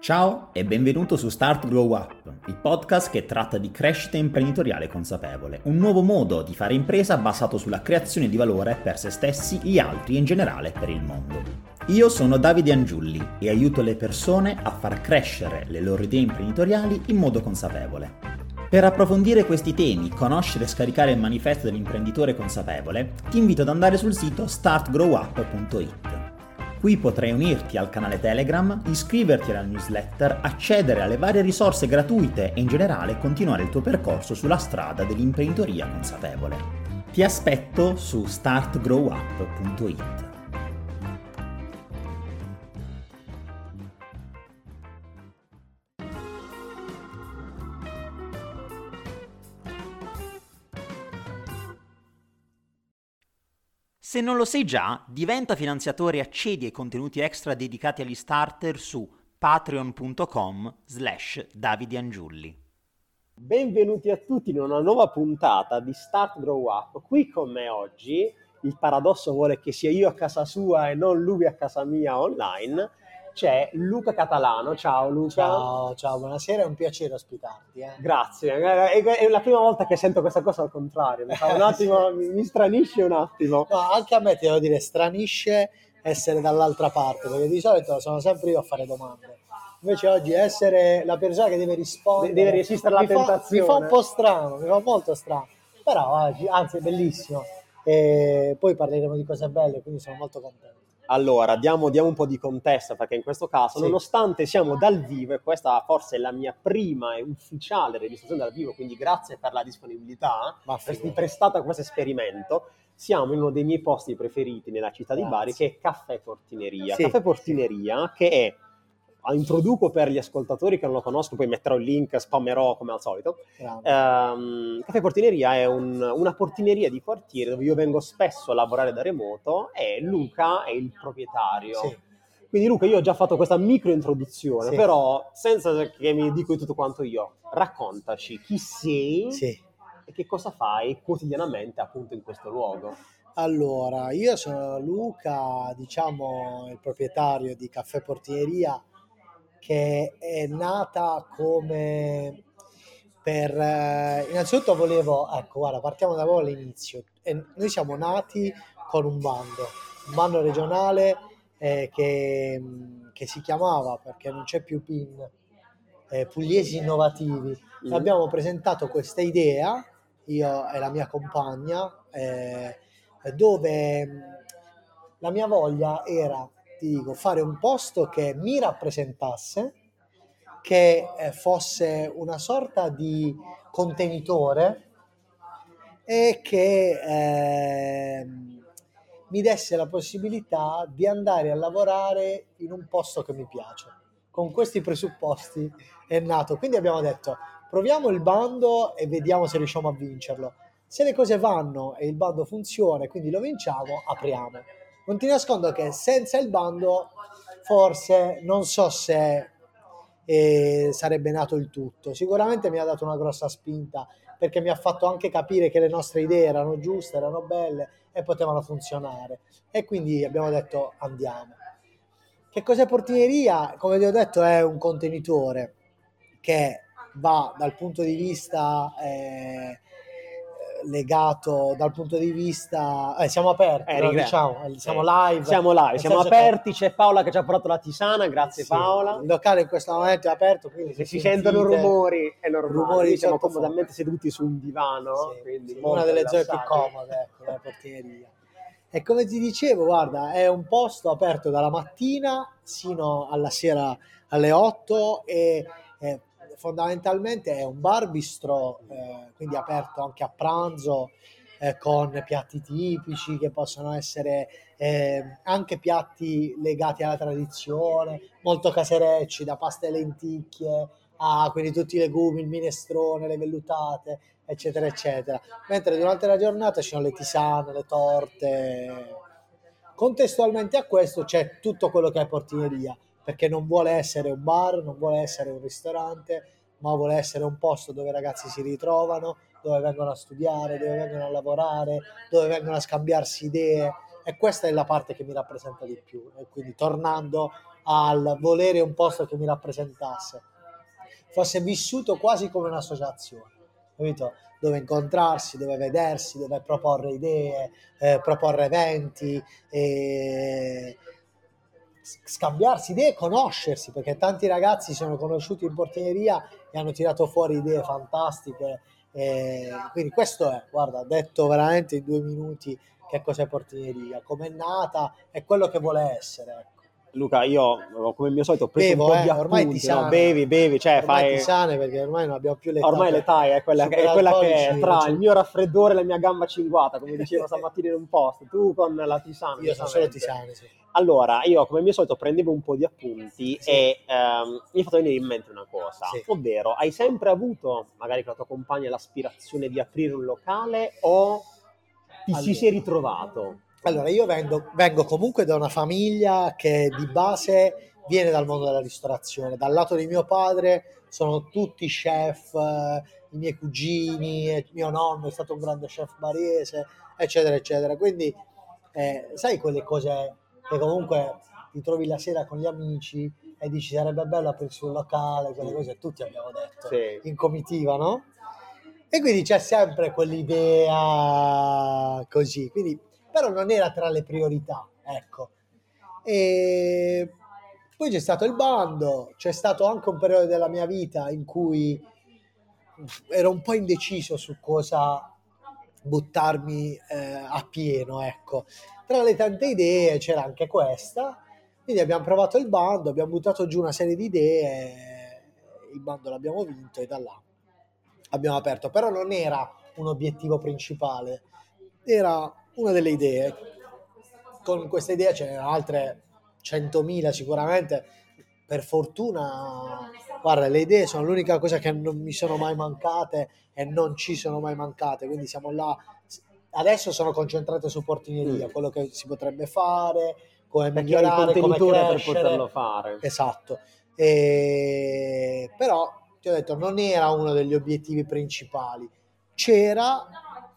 Ciao e benvenuto su Start Grow Up, il podcast che tratta di crescita imprenditoriale consapevole, un nuovo modo di fare impresa basato sulla creazione di valore per se stessi, gli altri e in generale per il mondo. Io sono Davide Angiulli e aiuto le persone a far crescere le loro idee imprenditoriali in modo consapevole. Per approfondire questi temi, conoscere e scaricare il manifesto dell'imprenditore consapevole, ti invito ad andare sul sito startgrowup.it. Qui potrai unirti al canale Telegram, iscriverti alla newsletter, accedere alle varie risorse gratuite e in generale continuare il tuo percorso sulla strada dell'imprenditoria consapevole. Ti aspetto su startgrowup.it. Se non lo sei già, diventa finanziatore e accedi ai contenuti extra dedicati agli starter su patreon.com slash davidiangiulli. Benvenuti a tutti in una nuova puntata di Start Grow Up. Qui con me oggi, il paradosso vuole che sia io a casa sua e non lui a casa mia online, c'è Luca Catalano. Ciao Luca. Ciao, ciao, buonasera, è un piacere ospitarti. Eh. Grazie, è la prima volta che sento questa cosa al contrario, mi, un attimo, mi, mi stranisce un attimo. No, anche a me ti devo dire, stranisce essere dall'altra parte, perché di solito sono sempre io a fare domande. Invece oggi essere la persona che deve rispondere, deve resistere alla tentazione. Fa, mi fa un po' strano, mi fa molto strano, però oggi, anzi è bellissimo. E poi parleremo di cose belle, quindi sono molto contento. Allora, diamo, diamo, un po' di contesto perché in questo caso, sì. nonostante siamo dal vivo, e questa forse è la mia prima e ufficiale registrazione dal vivo, quindi grazie per la disponibilità, per prestata a questo esperimento, siamo in uno dei miei posti preferiti nella città grazie. di Bari, che è Caffè Portineria. Sì. Caffè Portineria, che è introduco per gli ascoltatori che non lo conoscono, poi metterò il link, spammerò come al solito. Um, Caffè Portineria è un, una portineria di quartiere dove io vengo spesso a lavorare da remoto e Luca è il proprietario. Sì. Quindi Luca, io ho già fatto questa micro introduzione, sì. però senza che mi dico tutto quanto io, raccontaci chi sei sì. e che cosa fai quotidianamente appunto in questo luogo. Allora, io sono Luca, diciamo il proprietario di Caffè Portineria che è nata come per eh, innanzitutto volevo ecco guarda partiamo da voi all'inizio e noi siamo nati con un bando un bando regionale eh, che, che, si chiamava perché non c'è più PIN eh, Pugliesi Innovativi mm. abbiamo presentato questa idea io e la mia compagna eh, dove la mia voglia era ti dico, fare un posto che mi rappresentasse, che eh, fosse una sorta di contenitore e che eh, mi desse la possibilità di andare a lavorare in un posto che mi piace. Con questi presupposti è nato. Quindi abbiamo detto proviamo il bando e vediamo se riusciamo a vincerlo. Se le cose vanno e il bando funziona e quindi lo vinciamo, apriamo. Non ti nascondo che senza il bando forse non so se eh, sarebbe nato il tutto. Sicuramente mi ha dato una grossa spinta perché mi ha fatto anche capire che le nostre idee erano giuste, erano belle e potevano funzionare. E quindi abbiamo detto andiamo. Che cos'è portineria? Come vi ho detto è un contenitore che va dal punto di vista eh, legato dal punto di vista eh, siamo aperti eh, no, diciamo, eh, siamo live. siamo live siamo aperti c'è Paola che ci ha portato la tisana grazie sì, Paola. il locale in questo momento è aperto quindi se si sentono rumori è normale. rumori siamo comodamente seduti su un divano sì, sì, una delle zone più comode ecco, della portineria e come ti dicevo guarda è un posto aperto dalla mattina sino alla sera alle 8 e eh, fondamentalmente è un bar bistro, eh, quindi aperto anche a pranzo, eh, con piatti tipici che possono essere eh, anche piatti legati alla tradizione, molto caserecci, da pasta e lenticchie a quindi tutti i legumi, il minestrone, le vellutate, eccetera, eccetera. Mentre durante la giornata ci sono le tisane, le torte. Contestualmente a questo c'è tutto quello che è portineria perché non vuole essere un bar, non vuole essere un ristorante, ma vuole essere un posto dove i ragazzi si ritrovano, dove vengono a studiare, dove vengono a lavorare, dove vengono a scambiarsi idee e questa è la parte che mi rappresenta di più. E quindi tornando al volere un posto che mi rappresentasse, fosse vissuto quasi come un'associazione, capito? Dove incontrarsi, dove vedersi, dove proporre idee, eh, proporre eventi, eh, scambiarsi idee, conoscersi, perché tanti ragazzi si sono conosciuti in portineria e hanno tirato fuori idee fantastiche. Eh, quindi questo è, guarda, detto veramente in due minuti che cos'è portineria, com'è nata e quello che vuole essere. Luca, io come mio solito ho preso Bevo, un po' eh, ormai ti sa, no? bevi, bevi, cioè ormai fai... ti sane perché ormai non abbiamo più l'età. Ormai l'età è quella, che, è quella che è tra cioè, il mio raffreddore e la mia gamba cinguata, come diceva stamattina in un post, tu con la tisana. Io sono solo tisane, sì. Allora, io come mio solito prendevo un po' di appunti Sì. e ehm, mi è fatto venire in mente una cosa, Sì. ovvero hai sempre avuto, magari con la tua compagna, l'aspirazione di aprire un locale o ti ci Allora. sei ritrovato? Allora, io vengo, vengo comunque da una famiglia che di base viene dal mondo della ristorazione. Dal lato di mio padre sono tutti chef, eh, i miei cugini, e mio nonno è stato un grande chef barese, eccetera, eccetera. Quindi, eh, sai quelle cose che comunque ti trovi la sera con gli amici e dici sarebbe bello aprirsi un locale, quelle cose che tutti abbiamo detto Sì. in comitiva, no? E quindi c'è sempre quell'idea così, quindi, però non era tra le priorità, ecco. E poi c'è stato il bando, c'è stato anche un periodo della mia vita in cui ero un po' indeciso su cosa buttarmi eh, a pieno, ecco. Tra le tante idee c'era anche questa, quindi abbiamo provato il bando, abbiamo buttato giù una serie di idee, il bando l'abbiamo vinto e da là abbiamo aperto, però non era un obiettivo principale, era una delle idee. Con questa idea ce n'erano altre 100.000 sicuramente. Per fortuna, guarda, le idee sono l'unica cosa che non mi sono mai mancate e non ci sono mai mancate, quindi siamo là. Adesso sono concentrate su portineria, Mm. quello che si potrebbe fare, come Perché migliorare, come contenitore per crescere. poterlo fare. Esatto. E- Però ti ho detto, non era uno degli obiettivi principali. C'era,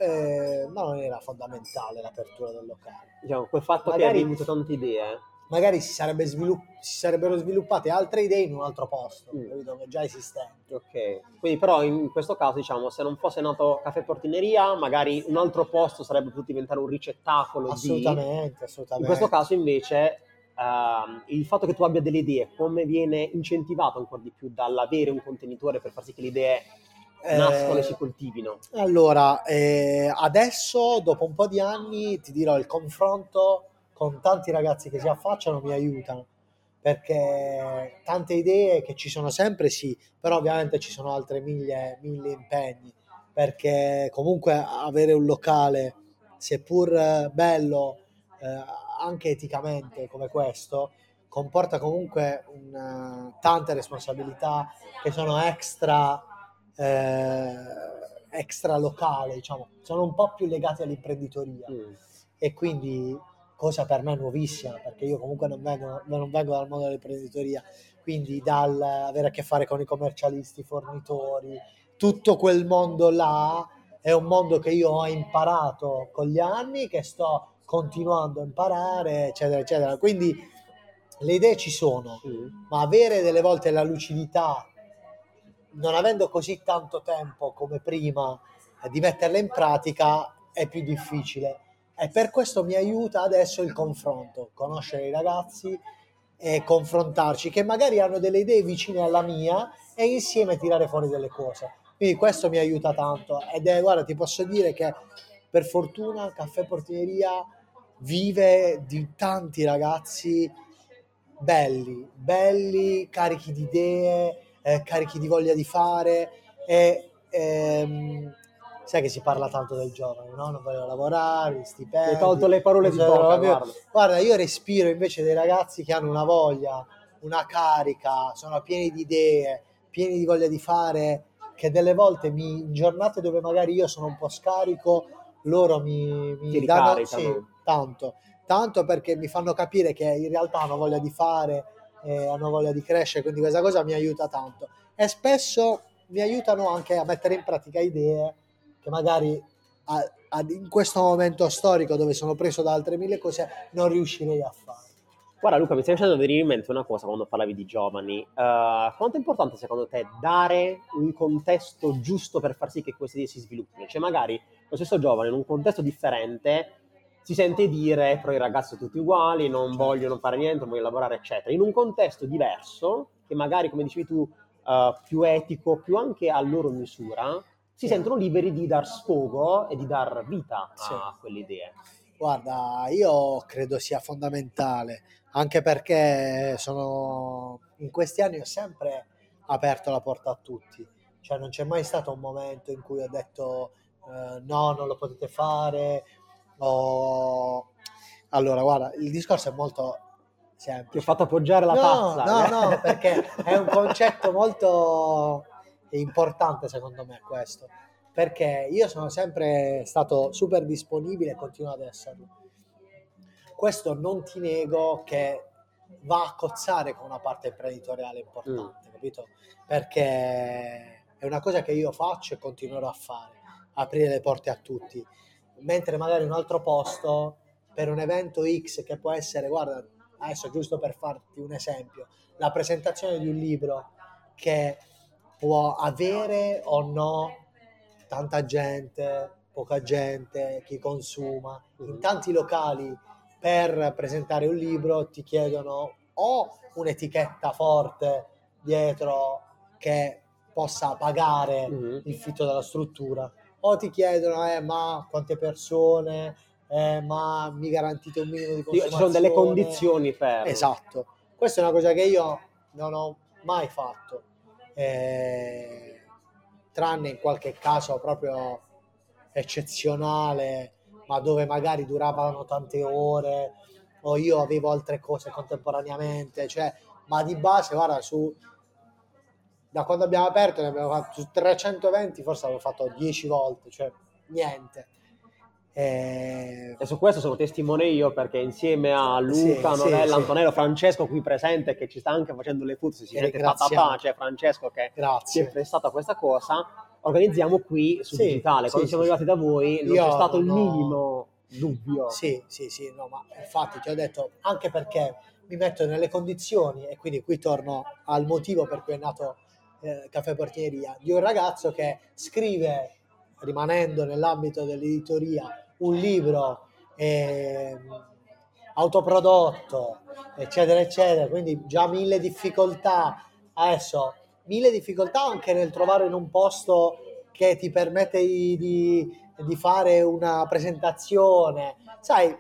eh, ma non era fondamentale l'apertura del locale. Diciamo, quel fatto che Magari- hai avuto tante idee, Magari si, sarebbe svilupp- si sarebbero sviluppate altre idee in un altro posto, Mm. Che già esistente. Ok, quindi però in questo caso diciamo se non fosse nato Caffè Portineria magari un altro posto sarebbe potuto diventare un ricettacolo di... Assolutamente, In assolutamente. questo caso invece ehm, il fatto che tu abbia delle idee come viene incentivato ancora di più dall'avere un contenitore per far sì che le idee Eh, nascono e si coltivino? Allora, eh, adesso, dopo un po' di anni, ti dirò, il confronto con tanti ragazzi che si affacciano mi aiutano, perché tante idee che ci sono sempre, sì, però ovviamente ci sono altre mille, mille impegni, perché comunque avere un locale, seppur eh, bello, eh, anche eticamente come questo, comporta comunque un, tante responsabilità che sono extra eh, extra locale, diciamo, sono un po' più legati all'imprenditoria Mm. e quindi cosa per me nuovissima, perché io comunque non vengo, non vengo dal mondo dell'imprenditoria, quindi dal avere a che fare con i commercialisti, i fornitori, tutto quel mondo là è un mondo che io ho imparato con gli anni, che sto continuando a imparare, eccetera, eccetera. Quindi le idee ci sono, Mm. ma avere delle volte la lucidità, non avendo così tanto tempo come prima eh, di metterle in pratica, è più difficile. E per questo mi aiuta adesso il confronto, conoscere i ragazzi e confrontarci, che magari hanno delle idee vicine alla mia e insieme tirare fuori delle cose. Quindi questo mi aiuta tanto ed è, guarda, ti posso dire che per fortuna Caffè Portineria vive di tanti ragazzi belli, belli, carichi di idee, eh, carichi di voglia di fare e ehm, sai che si parla tanto dei giovani, no? Non vogliono lavorare, gli stipendi. Mi hai tolto le parole di bocca, guarda. Guarda, io respiro invece dei ragazzi che hanno una voglia, una carica, sono pieni di idee, pieni di voglia di fare, che delle volte mi, in giornate dove magari io sono un po' scarico, loro mi, mi Ti danno sì, tanto, tanto perché mi fanno capire che in realtà hanno voglia di fare, eh, hanno voglia di crescere, quindi questa cosa mi aiuta tanto. E spesso mi aiutano anche a mettere in pratica idee che magari a, a, in questo momento storico dove sono preso da altre mille cose non riuscirei a fare. Guarda Luca, mi stai facendo venire in mente una cosa quando parlavi di giovani. Uh, quanto è importante secondo te dare un contesto giusto per far sì che queste idee si sviluppino? Cioè magari lo stesso giovane in un contesto differente si sente dire però i ragazzi sono tutti uguali, non certo. vogliono fare niente, non vogliono lavorare, eccetera. In un contesto diverso, che magari, come dicevi tu, uh, più etico, più anche a loro misura, si sentono liberi di dar sfogo e di dar vita a sì. quelle idee. Guarda, io credo sia fondamentale anche perché sono in questi anni ho sempre aperto la porta a tutti, cioè non c'è mai stato un momento in cui ho detto eh, no, non lo potete fare o... Allora, guarda, il discorso è molto semplice. Ti ho fatto appoggiare la no, tazza. No, no, perché è un concetto molto importante secondo me questo, perché io sono sempre stato super disponibile e continuo ad esserlo questo non ti nego che va a cozzare con una parte imprenditoriale importante, mm. capito? Perché è una cosa che io faccio e continuerò a fare, aprire le porte a tutti. Mentre magari un altro posto per un evento X che può essere, guarda, adesso giusto per farti un esempio, la presentazione di un libro che può avere o no tanta gente, poca gente, chi consuma, in tanti locali per presentare un libro ti chiedono o un'etichetta forte dietro che possa pagare mm-hmm. il fitto della struttura o ti chiedono eh, ma quante persone? Eh, ma mi garantite un minimo di consumazione ci sono delle condizioni per esatto. Questa è una cosa che io non ho mai fatto. Eh, tranne in qualche caso proprio eccezionale ma dove magari duravano tante ore o io avevo altre cose contemporaneamente, cioè, ma di base, guarda, su da quando abbiamo aperto ne abbiamo fatto su 320, forse avevo fatto 10 volte, cioè niente. E... e... su questo sono testimone io perché insieme a Luca, sì, Norella, sì, Antonello, sì. Francesco qui presente che ci sta anche facendo le foto, si sente papà, cioè Francesco che Grazie. si è prestato a questa cosa organizziamo qui su sì, digitale. Quando siamo arrivati da voi non c'è stato il minimo dubbio. Sì, sì, sì, no, ma infatti ti ho detto anche perché mi metto nelle condizioni e quindi qui torno al motivo per cui è nato eh, Caffè Portieria, di un ragazzo che scrive, rimanendo nell'ambito dell'editoria, un libro eh, autoprodotto, eccetera, eccetera, quindi già mille difficoltà. Adesso mille difficoltà anche nel trovare in un posto che ti permette di, di, di fare una presentazione. Sai,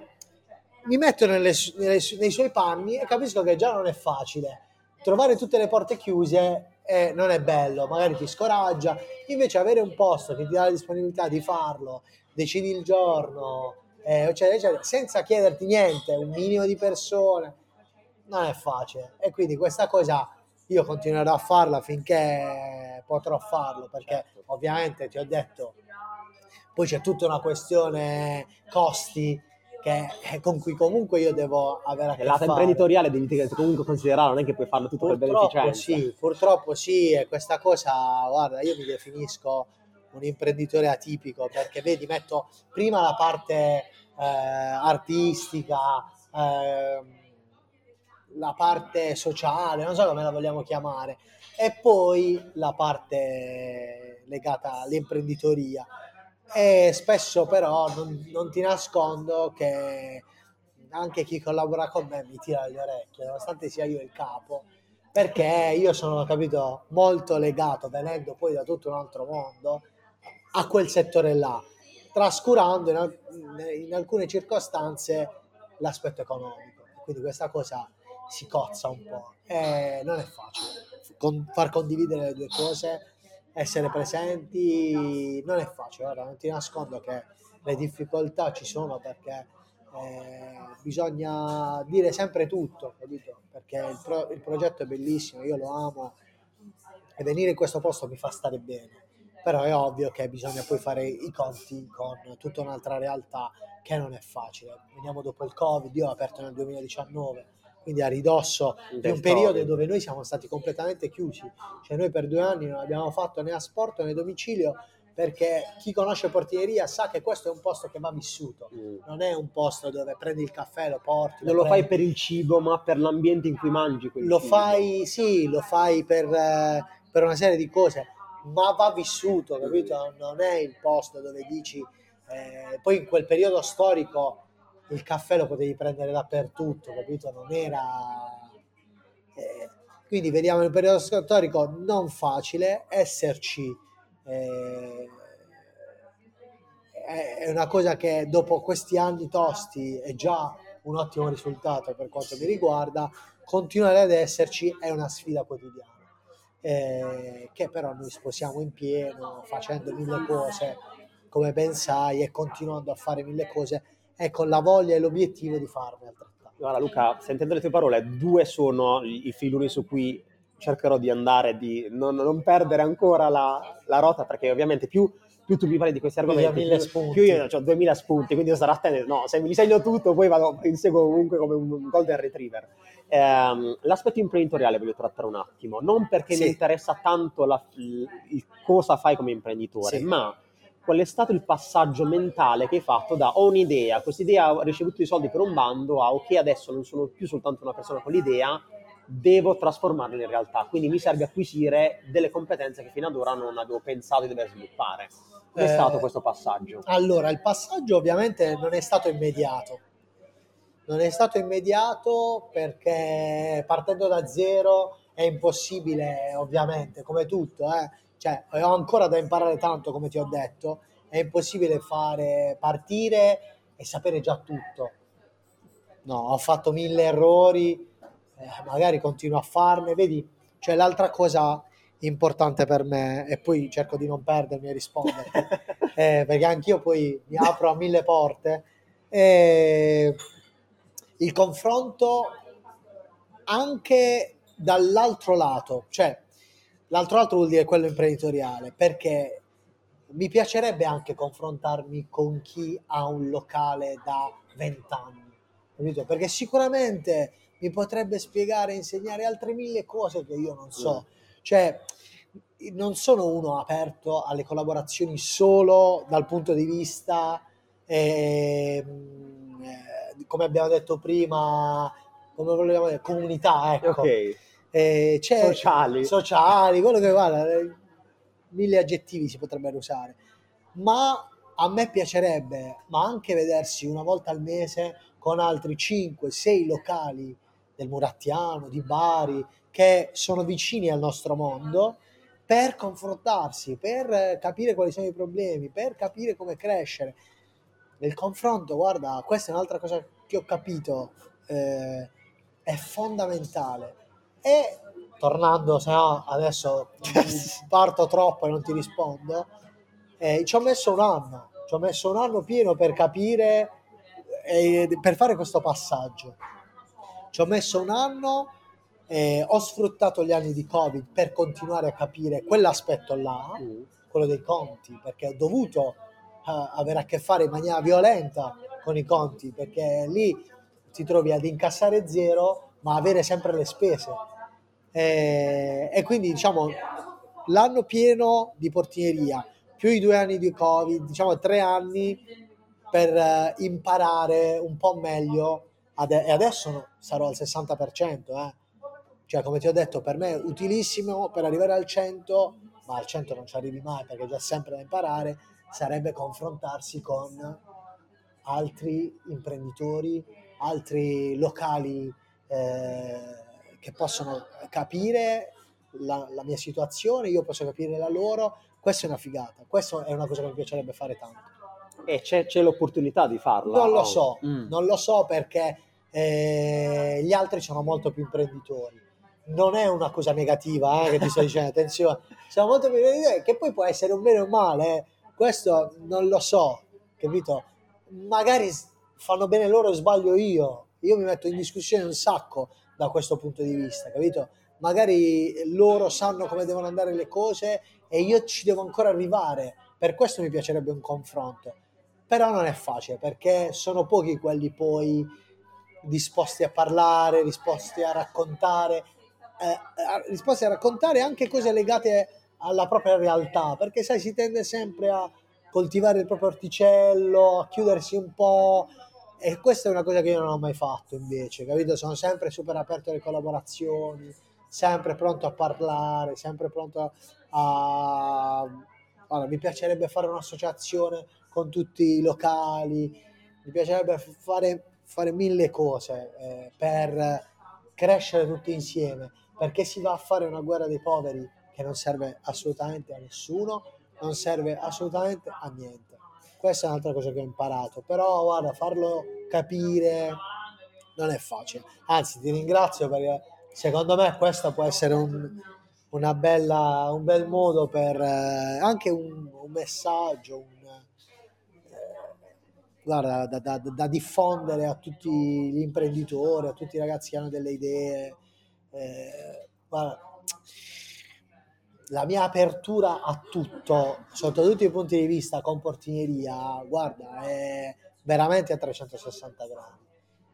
mi metto nelle, nelle, nei suoi panni e capisco che già non è facile. Trovare tutte le porte chiuse eh, non è bello, magari ti scoraggia. Invece avere un posto che ti dà la disponibilità di farlo, decidi il giorno, eh, eccetera, eccetera, senza chiederti niente, un minimo di persone, non è facile. E quindi questa cosa io continuerò a farla finché potrò farlo, perché certo. ovviamente ti ho detto, poi c'è tutta una questione costi che, con cui comunque io devo avere a che fare. imprenditoriale devi comunque considerare, non è che puoi farlo tutto purtroppo per beneficenza. Sì, purtroppo sì, e questa cosa, guarda, io mi definisco un imprenditore atipico perché vedi, metto prima la parte eh, artistica, eh, la parte sociale, non so come la vogliamo chiamare, e poi la parte legata all'imprenditoria. E spesso però non, non ti nascondo che anche chi collabora con me mi tira le orecchie, nonostante sia io il capo, perché io sono, capito, molto legato, venendo poi da tutto un altro mondo, a quel settore là, trascurando in, in alcune circostanze l'aspetto economico. Quindi questa cosa si cozza un po'. E non è facile. Con, far condividere le due cose, essere presenti, non è facile. Guarda, non ti nascondo che le difficoltà ci sono perché eh, bisogna dire sempre tutto, capito? Perché il, pro, il progetto è bellissimo, io lo amo e venire in questo posto mi fa stare bene. Però è ovvio che bisogna poi fare i conti con tutta un'altra realtà che non è facile. Veniamo dopo il Covid, io ho aperto nel 2019 quindi a ridosso di un periodo dove noi siamo stati completamente chiusi, cioè noi per due anni non abbiamo fatto né asporto né domicilio perché chi conosce portineria sa che questo è un posto che va vissuto, mm. non è un posto dove prendi il caffè, lo porti. Non lo, lo fai per il cibo, ma per l'ambiente in cui mangi. Lo cibo. fai, sì, lo fai per, eh, per, una serie di cose, ma va vissuto, capito? Non è il posto dove dici. Eh, poi in quel periodo storico il caffè lo potevi prendere dappertutto, capito? Non era. Eh, quindi vediamo il periodo storico non facile, esserci eh, è una cosa che dopo questi anni tosti è già un ottimo risultato per quanto mi riguarda, continuare ad esserci è una sfida quotidiana. Eh, che però noi sposiamo in pieno facendo mille cose come ben sai e continuando a fare mille cose e con la voglia e l'obiettivo di farne altrettanto. Guarda Luca, sentendo le tue parole, due sono i filoni su cui cercherò di andare, di non, non perdere ancora la, la, rota, perché ovviamente più, più, tu mi parli di questi argomenti, più, più, io ho 2000 spunti, quindi io sarò attento, no, se mi segno tutto poi vado, inseguo comunque come un golden retriever. Eh, l'aspetto imprenditoriale voglio trattare un attimo, non perché sì. mi interessa tanto la, il, il cosa fai come imprenditore, sì. ma qual è stato il passaggio mentale che hai fatto da ho un'idea, questa idea ho ricevuto i soldi per un bando a ok adesso non sono più soltanto una persona con l'idea, devo trasformarlo in realtà, quindi mi serve acquisire delle competenze che fino ad ora non avevo pensato di dover sviluppare. Come è eh, stato questo passaggio? Allora, il passaggio ovviamente non è stato immediato. Non è stato immediato perché partendo da zero è impossibile, ovviamente, come tutto, eh? Cioè ho ancora da imparare tanto, come ti ho detto, è impossibile fare partire e sapere già tutto. No, ho fatto mille errori, eh, magari continuo a farne, vedi, cioè l'altra cosa importante per me, e poi cerco di non perdermi a rispondere, eh, perché anch'io poi mi apro a mille porte, eh, il confronto anche dall'altro lato, cioè l'altro lato vuol dire quello imprenditoriale, perché mi piacerebbe anche confrontarmi con chi ha un locale da vent'anni, capito? Perché sicuramente mi potrebbe spiegare e insegnare altre mille cose che io non so. Mm. Cioè, non sono uno aperto alle collaborazioni solo dal punto di vista, eh, come abbiamo detto prima, come vogliamo dire, comunità, ecco. Okay. Eh, sociali. Sociali, quello che guarda, mille aggettivi si potrebbero usare. Ma a me piacerebbe, ma anche vedersi una volta al mese con altri 5-6 locali del Murattiano, di Bari, che sono vicini al nostro mondo, per confrontarsi, per capire quali sono i problemi, per capire come crescere. Nel confronto, guarda, questa è un'altra cosa che ho capito, eh, è fondamentale. E tornando, se no adesso parto troppo e non ti rispondo, eh, ci ho messo un anno, ci ho messo un anno pieno per capire, eh, per fare questo passaggio ci ho messo un anno, eh, ho sfruttato gli anni di Covid per continuare a capire quell'aspetto là, mm. quello dei conti, perché ho dovuto uh, avere a che fare in maniera violenta con i conti, perché lì ti trovi ad incassare zero, ma avere sempre le spese. E, e quindi diciamo l'anno pieno di portineria più i due anni di Covid, diciamo tre anni per uh, imparare un po' meglio Ade- e adesso sarò al 60%, eh. cioè come ti ho detto, per me è utilissimo per arrivare al 100, ma al 100 non ci arrivi mai perché c'è sempre da imparare, sarebbe confrontarsi con altri imprenditori, altri locali eh, che possono capire la, la, mia situazione, io posso capire la loro, questa è una figata, questa è una cosa che mi piacerebbe fare tanto. E c'è, c'è l'opportunità di farla? Non lo so, mm. non lo so perché eh, gli altri sono molto più imprenditori. Non è una cosa negativa eh, che ti sto dicendo, attenzione, sono molto più imprenditori, che poi può essere un bene o un male, eh. questo non lo so, capito? Magari fanno bene loro e sbaglio io, io mi metto in discussione un sacco da questo punto di vista, capito? Magari loro sanno come devono andare le cose e io ci devo ancora arrivare, per questo mi piacerebbe un confronto, però non è facile perché sono pochi quelli poi disposti a parlare, disposti a raccontare, eh, disposti a raccontare anche cose legate alla propria realtà, perché sai, si tende sempre a coltivare il proprio orticello, a chiudersi un po'. E questa è una cosa che io non ho mai fatto invece, capito? Sono sempre super aperto alle collaborazioni, sempre pronto a parlare, sempre pronto a... Allora, mi piacerebbe fare un'associazione con tutti i locali, mi piacerebbe fare, fare mille cose eh, per crescere tutti insieme, perché si va a fare una guerra dei poveri che non serve assolutamente a nessuno, non serve assolutamente a niente. Questa è un'altra cosa che ho imparato, però guarda, farlo capire non è facile. Anzi, ti ringrazio perché secondo me questo può essere un, una bella, un bel modo per eh, anche un, un messaggio, un, eh, guarda, da, da, da, diffondere a tutti gli imprenditori, a tutti i ragazzi che hanno delle idee. Eh, guarda, la mia apertura a tutto, sotto tutti i punti di vista, con portineria, guarda, è veramente a 360 gradi.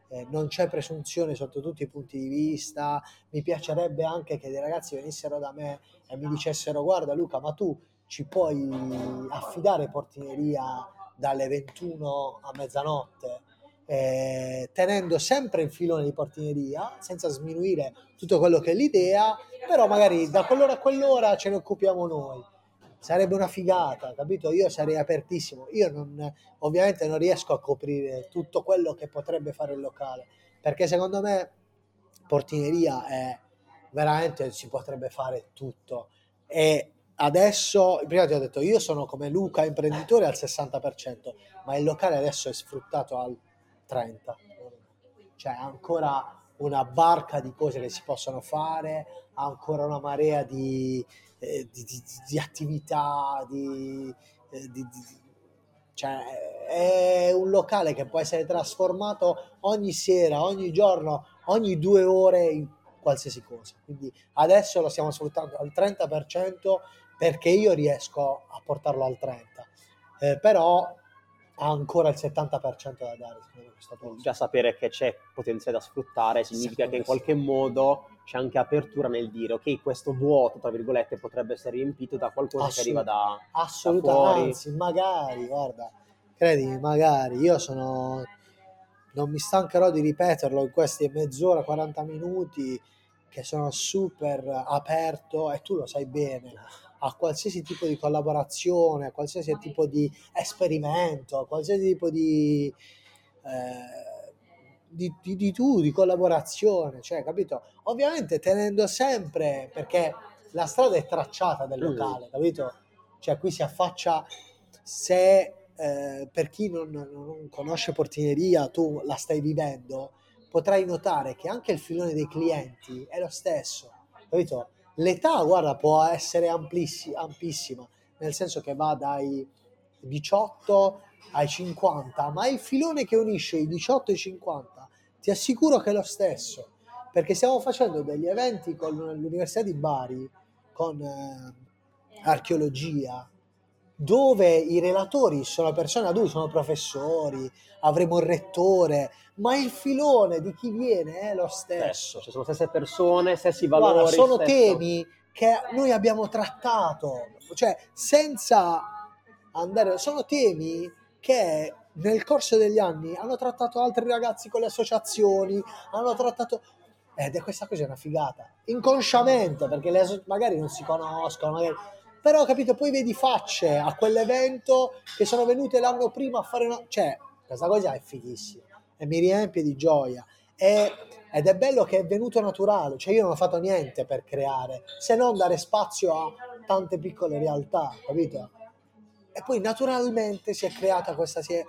Eh, non c'è presunzione sotto tutti i punti di vista. Mi piacerebbe anche che dei ragazzi venissero da me e mi dicessero: Guarda, Luca, ma tu ci puoi affidare portineria dalle 21 a mezzanotte eh, tenendo sempre il filone di portineria, senza sminuire tutto quello che è l'idea, però magari da quell'ora a quell'ora ce ne occupiamo noi. Sarebbe una figata, capito? Io sarei apertissimo. Io non, ovviamente non riesco a coprire tutto quello che potrebbe fare il locale, perché secondo me portineria è veramente si potrebbe fare tutto. E adesso, prima ti ho detto, io sono come Luca imprenditore al 60%, ma il locale adesso è sfruttato al 30. Cioè ancora una barca di cose che si possono fare, ancora una marea di, eh, di, di, di attività, di, eh, cioè è un locale che può essere trasformato ogni sera, ogni giorno, ogni due ore in qualsiasi cosa. Quindi adesso lo stiamo sfruttando al 30% perché io riesco a portarlo al 30%. Eh, però ha ancora il 70% da dare. Già sapere che c'è potenziale da sfruttare significa che in qualche modo c'è anche apertura nel dire ok, questo vuoto, tra virgolette, potrebbe essere riempito da qualcosa Assolut- che arriva da, assolutamente, anzi, magari, guarda, credimi, magari, io sono non mi stancherò di ripeterlo in questi mezz'ora, 40 minuti che sono super aperto e tu lo sai bene a qualsiasi tipo di collaborazione, a qualsiasi tipo di esperimento, a qualsiasi tipo di, eh, di, di, di, tu, di collaborazione, cioè, capito? Ovviamente tenendo sempre, perché la strada è tracciata del mm. locale, capito? Cioè, qui si affaccia, se eh, per chi non, non conosce portineria, tu la stai vivendo, potrai notare che anche il filone dei clienti è lo stesso, capito? L'età, guarda, può essere ampissima, nel senso che va dai 18 ai 50, ma il filone che unisce i 18 e i 50 ti assicuro che è lo stesso, perché stiamo facendo degli eventi con l'Università di Bari, con eh, archeologia, dove i relatori sono persone adulti, sono professori, avremo il rettore, ma il filone di chi viene è lo stesso. Cioè sono stesse persone, stessi valori. Guarda, sono stesso... temi che noi abbiamo trattato, cioè senza andare, sono temi che nel corso degli anni hanno trattato altri ragazzi con le associazioni, hanno trattato ed è questa cosa è una figata, inconsciamente, perché le, magari non si conoscono, magari però capito poi vedi facce a quell'evento che sono venute l'anno prima a fare una cioè questa cosa è fighissima e mi riempie di gioia. E, ed è bello che è venuto naturale cioè io non ho fatto niente per creare se non dare spazio a tante piccole realtà capito? E poi naturalmente si è creata questa si è,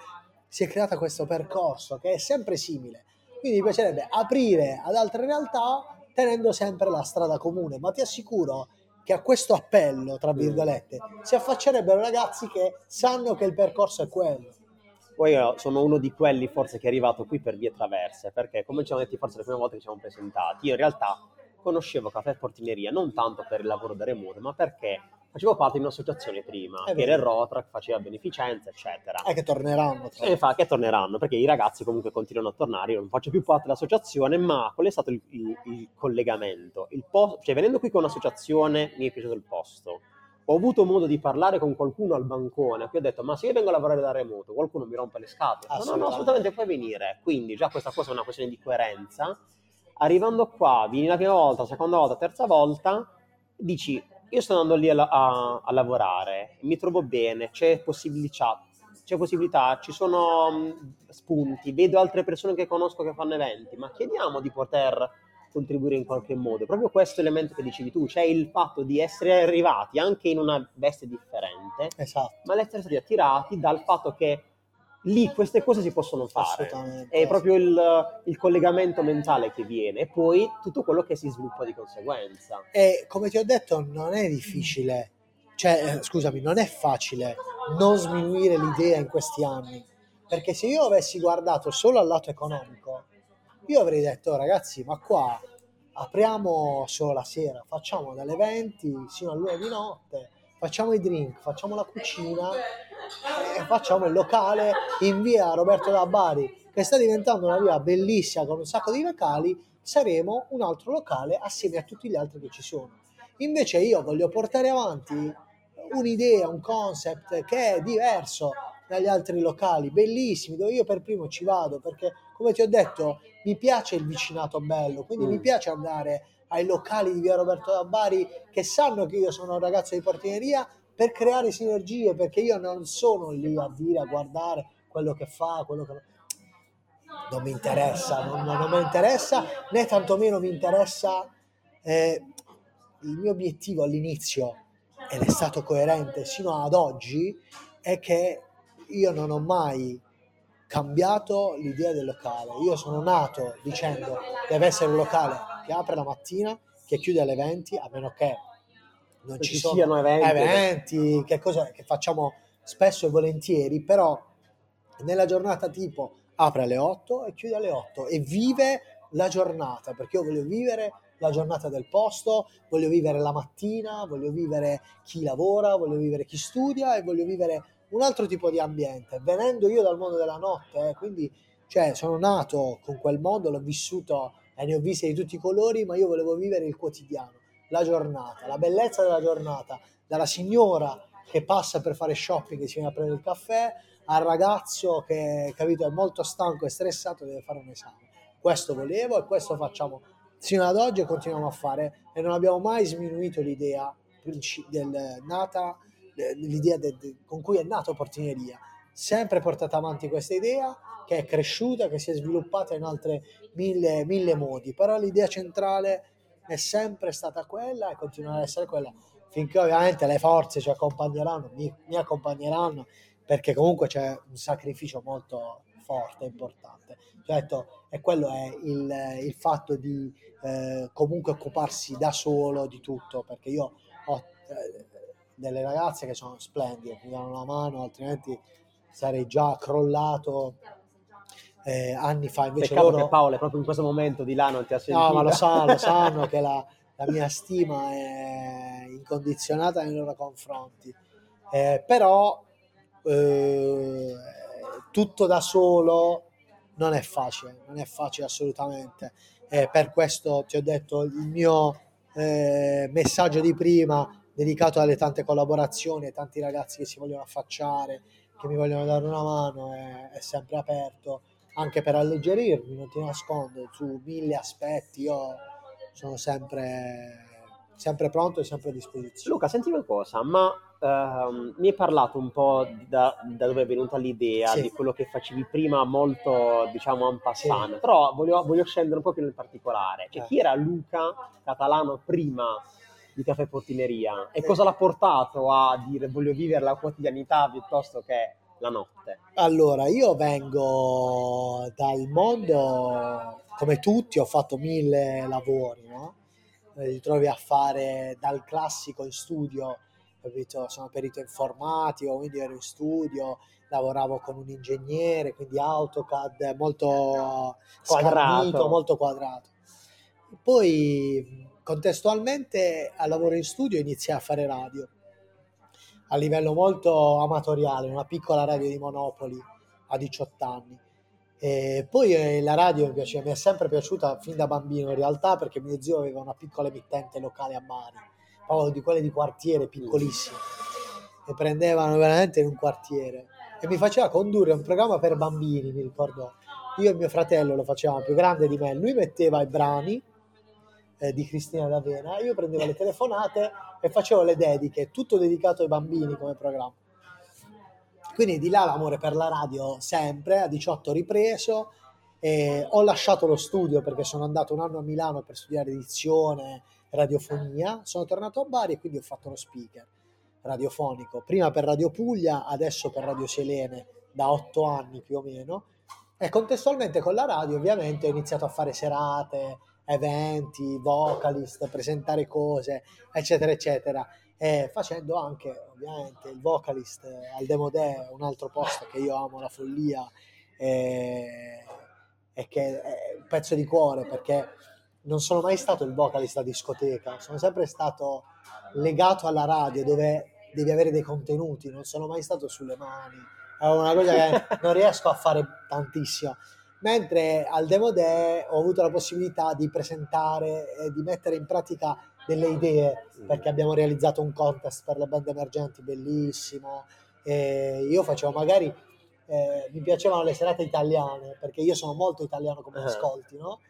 si è creata questo percorso che è sempre simile. Quindi mi piacerebbe aprire ad altre realtà tenendo sempre la strada comune ma ti assicuro che a questo appello, tra virgolette, si affaccerebbero ragazzi che sanno che il percorso è quello. Poi io sono uno di quelli forse che è arrivato qui per vie traverse, perché come ci hanno detto forse la prima volta che ci siamo presentati, io in realtà conoscevo Caffè Portineria non tanto per il lavoro da remoto, ma perché facevo parte di un'associazione prima, è che era il Rotrac, faceva beneficenza, eccetera. E che torneranno. Tra... E fa che torneranno, perché i ragazzi comunque continuano a tornare, io non faccio più parte dell'associazione, ma qual è stato il, il, il collegamento? Il post, cioè venendo qui con un'associazione mi è piaciuto il posto, ho avuto modo di parlare con qualcuno al bancone a cui ho detto ma se io vengo a lavorare da remoto qualcuno mi rompe le scatole no no assolutamente puoi venire quindi già questa cosa è una questione di coerenza arrivando qua vieni la prima volta seconda volta terza volta dici io sto andando lì a, a, a lavorare mi trovo bene c'è possibilità c'è possibilità, ci sono mm, spunti, vedo altre persone che conosco che fanno eventi, ma chiediamo di poter contribuire in qualche modo. Proprio questo elemento che dicevi tu, cioè il fatto di essere arrivati anche in una veste differente, esatto. ma l'essere stati attirati dal fatto che lì queste cose si possono fare. È proprio il, il, collegamento mentale che viene e poi tutto quello che si sviluppa di conseguenza. E come ti ho detto, non è difficile, cioè, eh, scusami, non è facile non sminuire l'idea in questi anni. Perché se io avessi guardato solo al lato economico, io avrei detto ragazzi ma qua apriamo solo la sera, facciamo dalle 20 sino all'una di notte, facciamo i drink, facciamo la cucina e facciamo il locale in via Roberto da Bari che sta diventando una via bellissima con un sacco di locali, saremo un altro locale assieme a tutti gli altri che ci sono. Invece io voglio portare avanti un'idea, un concept che è diverso dagli altri locali, bellissimi, dove io per primo ci vado perché, come ti ho detto, mi piace il vicinato bello, quindi mm. mi piace andare ai locali di via Roberto da Bari che sanno che io sono un ragazzo di portineria per creare sinergie, perché io non sono lì a dire, a guardare quello che fa, quello che... Non mi interessa, non, non mi interessa, né tantomeno mi interessa... Eh, il mio obiettivo all'inizio, ed è stato coerente sino ad oggi, è che io non ho mai cambiato l'idea del locale. Io sono nato dicendo deve essere un locale che apre la mattina, che chiude alle 20, a meno che non ci, ci sono siano eventi, eventi che, cosa, che facciamo spesso e volentieri, però nella giornata tipo apre alle 8 e chiude alle 8 e vive la giornata, perché io voglio vivere la giornata del posto, voglio vivere la mattina, voglio vivere chi lavora, voglio vivere chi studia e voglio vivere un altro tipo di ambiente, venendo io dal mondo della notte, eh, quindi cioè, sono nato con quel mondo, l'ho vissuto e ne ho viste di tutti i colori, ma io volevo vivere il quotidiano, la giornata, la bellezza della giornata, dalla signora che passa per fare shopping e si viene a prendere il caffè, al ragazzo che capito, è molto stanco e stressato e deve fare un esame. Questo volevo e questo facciamo sino ad oggi e continuiamo a fare e non abbiamo mai sminuito l'idea del, nata l'idea de, de, con cui è nato Portineria. Sempre portata avanti questa idea che è cresciuta, che si è sviluppata in altre mille, mille modi, però l'idea centrale è sempre stata quella e continuerà ad essere quella finché ovviamente le forze ci accompagneranno, mi, mi accompagneranno, perché comunque c'è un sacrificio molto forte, importante. Certo, e quello è il, il fatto di eh, comunque occuparsi da solo di tutto, perché io ho eh, delle ragazze che sono splendide, mi danno una mano, altrimenti sarei già crollato eh, anni fa. Invece Peccato loro... che Paolo proprio in questo momento di là non ti ha sentito. No, ma lo sanno, lo sanno che la, la, mia stima è incondizionata nei loro confronti. Eh, però eh, tutto da solo non è facile, non è facile assolutamente. per questo ti ho detto il mio eh, messaggio di prima dedicato alle tante collaborazioni, ai tanti ragazzi che si vogliono affacciare, che mi vogliono dare una mano, è, è sempre aperto, anche per alleggerirmi, non ti nascondo, su mille aspetti io sono sempre, sempre pronto e sempre a disposizione. Luca, senti una cosa, ma Uh, mi hai parlato un po' da, da, dove è venuta l'idea sì. di quello che facevi prima, molto diciamo en passant, sì. però voglio, voglio, scendere un po' più nel particolare. Cioè, eh. chi era Luca Catalano prima di caffè portineria e cosa l'ha portato a dire voglio vivere la quotidianità piuttosto che la notte? Allora, io vengo dal mondo, come tutti, ho fatto mille lavori, no? Eh, ti trovi a fare dal classico in studio, capito? Sono perito informatico, quindi ero in studio, lavoravo con un ingegnere, quindi AutoCAD molto quadrato, molto quadrato. Poi Contestualmente al lavoro in studio iniziai a fare radio a livello molto amatoriale, una piccola radio di Monopoli a 18 anni. E poi eh, la radio mi, piace, mi è sempre piaciuta fin da bambino in realtà perché mio zio aveva una piccola emittente locale a Bari, proprio di quelle di quartiere piccolissime, e prendevano veramente in un quartiere. E mi faceva condurre un programma per bambini, mi ricordo. Io e mio fratello lo facevamo più grande di me, lui metteva i brani eh, di Cristina D'Avena, io prendevo le telefonate e facevo le dediche, tutto dedicato ai bambini come programma. Quindi di là l'amore per la radio sempre, a 18 ripreso, e ho lasciato lo studio perché sono andato un anno a Milano per studiare edizione, radiofonia, sono tornato a Bari e quindi ho fatto lo speaker radiofonico, prima per Radio Puglia, adesso per Radio Selene, da otto anni più o meno, e contestualmente con la radio ovviamente ho iniziato a fare serate, eventi, vocalist, presentare cose, eccetera, eccetera, e facendo anche ovviamente il vocalist al Demodè, un altro posto che io amo, la follia, e, e che è un pezzo di cuore perché non sono mai stato il vocalist a discoteca, sono sempre stato legato alla radio dove devi avere dei contenuti, non sono mai stato sulle mani, è una cosa che non riesco a fare tantissimo. Mentre al Demo Day ho avuto la possibilità di presentare e di mettere in pratica delle idee, perché abbiamo realizzato un contest per le band emergenti bellissimo. E io facevo magari, eh, mi piacevano le serate italiane, perché io sono molto italiano come uh-huh. ascolti, no?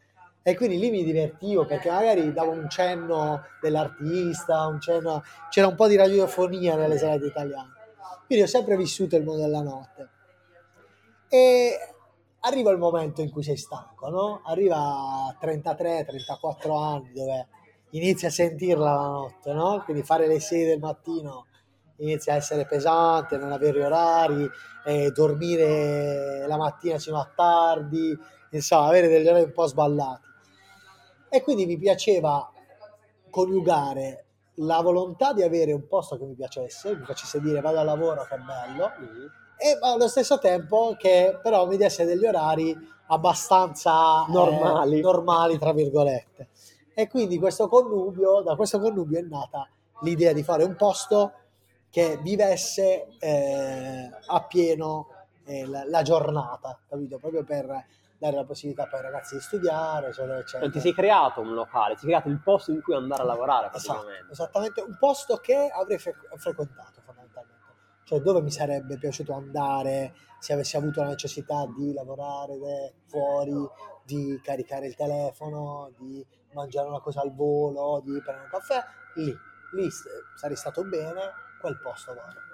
E quindi lì mi divertivo perché magari davo un cenno dell'artista, un cenno, c'era un po' di radiofonia nelle serate italiane. Quindi ho sempre vissuto il mondo della notte. E arriva il momento in cui sei stanco, no? Arriva a 33, 34 anni dove inizi a sentirla la notte, no? Quindi fare le 6 del mattino inizia a essere pesante, non avere orari, eh, dormire la mattina fino a tardi, insomma, avere degli orari un po' sballati. E quindi mi piaceva coniugare la volontà di avere un posto che mi piacesse, mi facesse dire vado al lavoro, che bello, mm-hmm. E allo stesso tempo che però mi desse degli orari abbastanza normali, eh, normali tra virgolette. E quindi questo connubio, da questo connubio è nata l'idea di fare un posto che vivesse eh, a pieno eh, la, la, giornata, capito? Proprio per dare la possibilità poi ai ragazzi di studiare, eccetera, eccetera. Non ti sei creato un locale, ti sei creato il posto in cui andare a lavorare esatto, esattamente, un posto che avrei fre- frequentato cioè dove mi sarebbe piaciuto andare se avessi avuto la necessità di lavorare fuori, di caricare il telefono, di mangiare una cosa al volo, di prendere un caffè, lì, lì sarei stato bene, quel posto vado.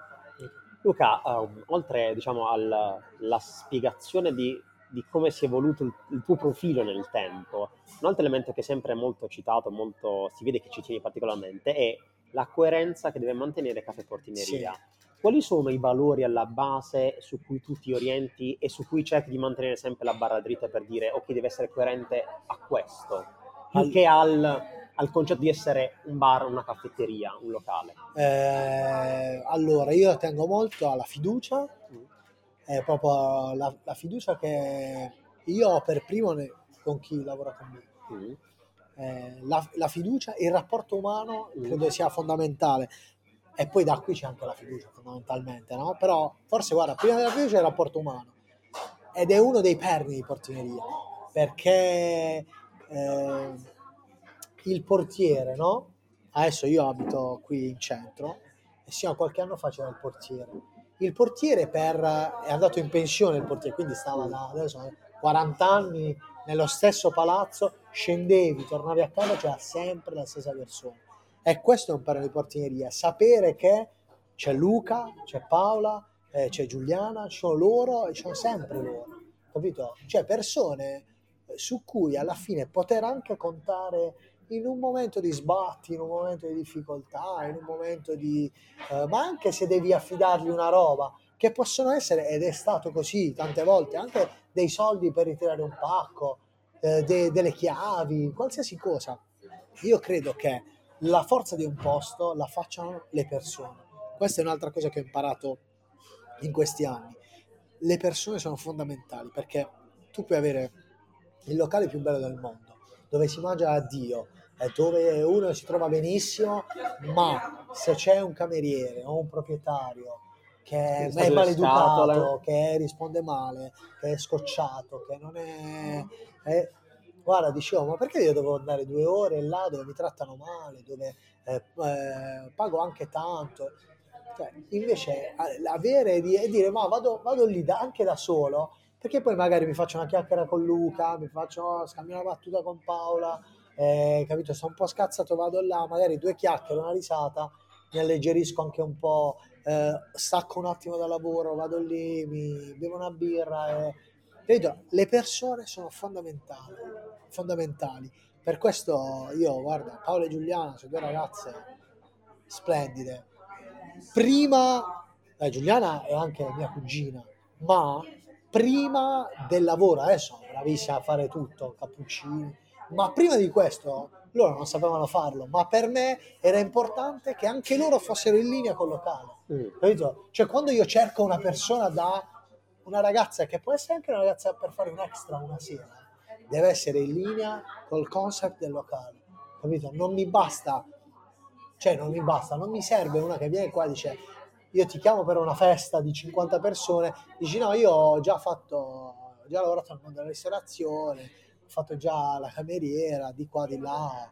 Luca, um, oltre diciamo, alla spiegazione di di come si è evoluto il, il, tuo profilo nel tempo. Un altro elemento che è sempre molto citato, molto, si vede che ci tieni particolarmente, è la coerenza che deve mantenere Caffè Portineria. Sì. Quali sono i valori alla base su cui tu ti orienti e su cui cerchi di mantenere sempre la barra dritta per dire ok, deve essere coerente a questo, più al... che al, al, concetto di essere un bar, una caffetteria, un locale? Eh, allora, io tengo molto alla fiducia, mm è proprio la, la fiducia che io ho per primo ne, con chi lavora con me. Mm. Eh, la, la, fiducia, il rapporto umano mm. credo sia fondamentale. E poi da qui c'è anche la fiducia fondamentalmente, no? Però forse guarda, prima della fiducia è il rapporto umano. Ed è uno dei perni di portineria, perché eh, il portiere, no? Adesso io abito qui in centro e sino a qualche anno facevo il portiere il portiere per, è andato in pensione il portiere, quindi stava da adesso 40 anni nello stesso palazzo, scendevi, tornavi a casa, c'era sempre la stessa persona. E questo è un perno di portineria, sapere che c'è Luca, c'è Paola, eh, c'è Giuliana, ci sono loro e ci sono sempre loro, capito? Cioè persone su cui alla fine poter anche contare in un momento di sbatti, in un momento di difficoltà, in un momento di... Eh, ma anche se devi affidargli una roba, che possono essere, ed è stato così tante volte, anche dei soldi per ritirare un pacco, eh, de, delle chiavi, qualsiasi cosa. Io credo che la forza di un posto la facciano le persone. Questa è un'altra cosa che ho imparato in questi anni. Le persone sono fondamentali perché tu puoi avere il locale più bello del mondo, dove si mangia a Dio, dove uno si trova benissimo, ma se c'è un cameriere o un proprietario che è maleducato, che risponde male, che è scocciato, che non è, è guarda, dicevo, ma perché io devo andare due ore là dove mi trattano male, dove eh, eh, pago anche tanto? Cioè, invece avere e dire, ma vado, vado lì da, anche da solo, perché poi magari mi faccio una chiacchiera con Luca, mi faccio scambio una battuta con Paola, eh, capito? Sono un po' scazzato, vado là, magari due chiacchiere, una risata, mi alleggerisco anche un po', eh, stacco un attimo dal lavoro, vado lì, mi bevo una birra. E... Capito? Le persone sono fondamentali, fondamentali. Per questo io, guarda, Paola e Giuliana sono due ragazze splendide. Prima, eh, Giuliana è anche mia cugina, ma prima del lavoro, adesso bravissima a fare tutto, cappuccini, ma prima di questo loro non sapevano farlo, ma per me era importante che anche loro fossero in linea col locale. Mm. Cioè quando io cerco una persona da una ragazza che può essere anche una ragazza per fare un extra una sera, deve essere in linea col concept del locale. Capito? Non mi basta, cioè non mi basta, non mi serve una che viene qua e dice io ti chiamo per una festa di 50 persone, dici no, io ho già fatto, ho già lavorato nel mondo della ristorazione, ho fatto già la cameriera, di qua, di là,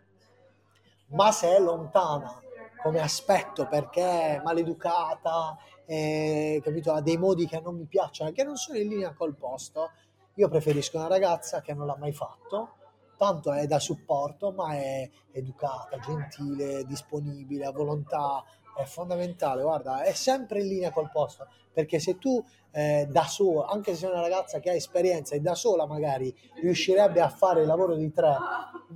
ma se è lontana come aspetto perché è maleducata, eh, capito, ha dei modi che non mi piacciono, che non sono in linea col posto, io preferisco una ragazza che non l'ha mai fatto, tanto è da supporto, ma è educata, gentile, disponibile, ha volontà, è fondamentale, guarda, è sempre in linea col posto, perché se tu eh, da sola, anche se sei una ragazza che ha esperienza e da sola magari riuscirebbe a fare il lavoro di tre,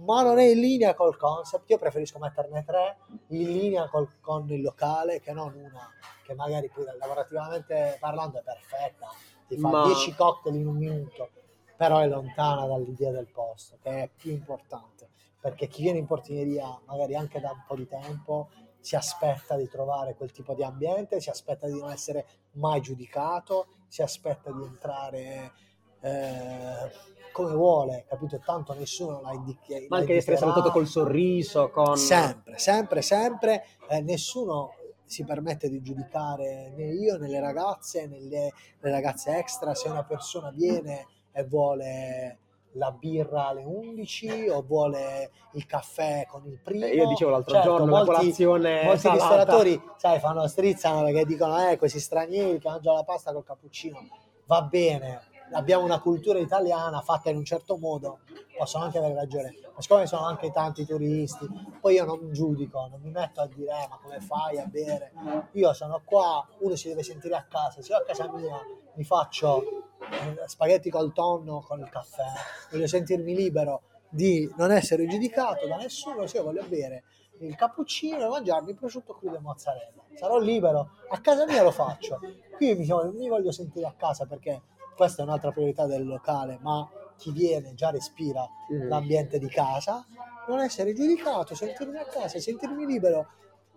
ma non è in linea col concept, io preferisco metterne tre in linea col, con il locale che non una che magari poi lavorativamente parlando è perfetta, ti fa 10 ma... cocktail in un minuto, però è lontana dall'idea del posto, che è più importante, perché chi viene in portineria magari anche da un po' di tempo si aspetta di trovare quel tipo di ambiente, si aspetta di non essere mai giudicato, si aspetta di entrare eh, come vuole, capito? Tanto nessuno l'ha indicato. Ma anche essere salutato col sorriso, con... Sempre, sempre, sempre. Eh, nessuno si permette di giudicare né io né le ragazze, né le, le ragazze extra, se una persona viene e vuole la birra alle 11 o vuole il caffè con il primo. Eh, io dicevo l'altro certo, giorno molti, la colazione molti salata. ristoratori, sai, fanno strizzano perché dicono eh questi stranieri che mangiano la pasta col cappuccino. Va bene, abbiamo una cultura italiana fatta in un certo modo, possono anche avere ragione, ma siccome sono anche tanti turisti, poi io non giudico, non mi metto a dire eh, ma come fai a bere, io sono qua, uno si deve sentire a casa, se io a casa mia mi faccio eh, spaghetti col tonno con il caffè, voglio sentirmi libero di non essere giudicato da nessuno se io voglio bere il cappuccino e mangiarmi il prosciutto crudo e mozzarella. Sarò libero, a casa mia lo faccio. Qui mi, mi voglio sentire a casa perché questa è un'altra priorità del locale, ma chi viene già respira mm. l'ambiente di casa, non essere giudicato, sentirmi a casa, sentirmi libero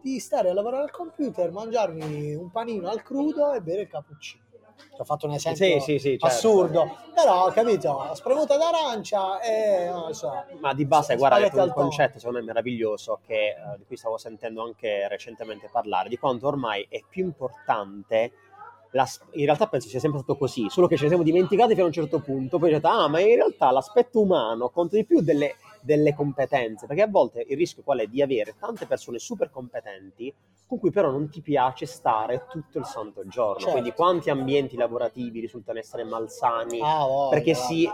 di stare a lavorare al computer, mangiarmi un panino al crudo e bere il cappuccino. Ho fatto un esempio sì, sì, sì, certo. assurdo, però capito, spremuta d'arancia e non so. Ma di base, guarda, un concetto secondo me meraviglioso che, uh, di cui stavo sentendo anche recentemente parlare, di quanto ormai è più importante la, in realtà penso sia sempre stato così, solo che ce ne siamo dimenticati fino a un certo punto, poi detto, ah, ma in realtà l'aspetto umano conta di più delle, delle, competenze, perché a volte il rischio qual è? Di avere tante persone super competenti con cui però non ti piace stare tutto il santo giorno, certo. quindi quanti ambienti lavorativi risultano essere malsani, ah, oh, perché oh. si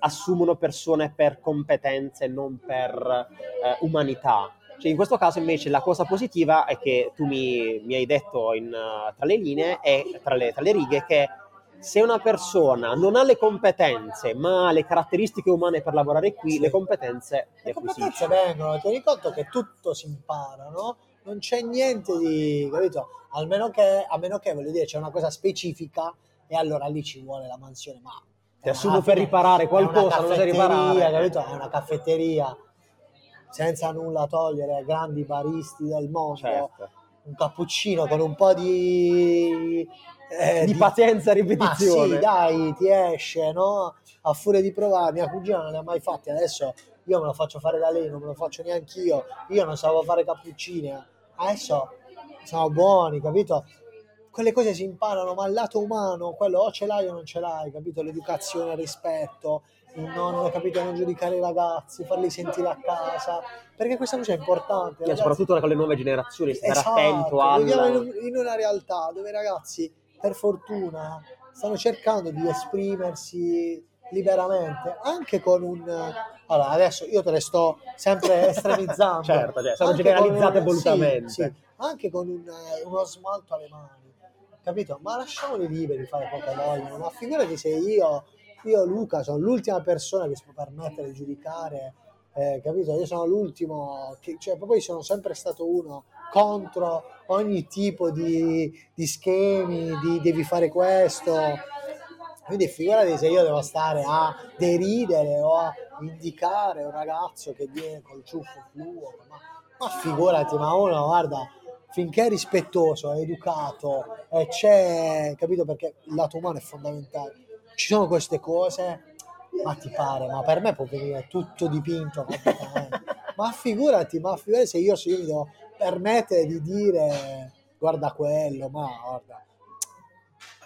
assumono persone per competenze, non per eh, umanità. Cioè, in questo caso invece la cosa positiva è che tu mi, mi hai detto in, uh, tra le linee e tra le, tra le righe che se una persona non ha le competenze ma ha le caratteristiche umane per lavorare qui, sì. le competenze le, le competenze vengono, tieni conto che tutto si impara, no? Non c'è niente di, capito? Almeno che, a meno che, voglio dire, c'è una cosa specifica e allora lì ci vuole la mansione, ma... Ti assumo per riparare qualcosa, non sai riparare. Capito? È una caffetteria senza nulla togliere ai grandi baristi del mondo, certo. un cappuccino con un po' di, eh, di, di pazienza e ripetizione. Ma sì, dai, ti esce, no? A furia di provare, mia cugina non le ha mai fatte, adesso io me lo faccio fare da lei, non me lo faccio neanche io, io non sapevo fare cappuccini, adesso sono buoni, capito? quelle cose si imparano, ma il lato umano, quello o ce l'hai o non ce l'hai, capito? L'educazione, il rispetto, non, capito, non giudicare i ragazzi, farli sentire a casa, perché questa cosa è importante. Ragazzi, soprattutto con le nuove generazioni, stare esatto, attento alla... Viviamo in, in una realtà dove i ragazzi, per fortuna, stanno cercando di esprimersi liberamente, anche con un... Allora, adesso io te le sto sempre estremizzando. certo, cioè, sono generalizzate un, volutamente. Sì, sì, anche con un, uno smalto alle mani, capito? Ma lasciamoli liberi di fare quello che vogliono, ma figurati se io, io Luca, sono l'ultima persona che si può permettere di giudicare, eh, capito? Io sono l'ultimo, che, cioè poi sono sempre stato uno contro ogni tipo di, di schemi, di devi fare questo, quindi figurati se io devo stare a deridere o a indicare un ragazzo che viene col ciuffo fluo, ma, ma figurati, ma uno guarda, finché è rispettoso, è educato e c'è, capito? Perché il lato umano è fondamentale. Ci sono queste cose, ma ti pare, ma per me può venire tutto dipinto Ma figurati, ma figurati se io, se io mi devo permettere di dire guarda quello, ma guarda.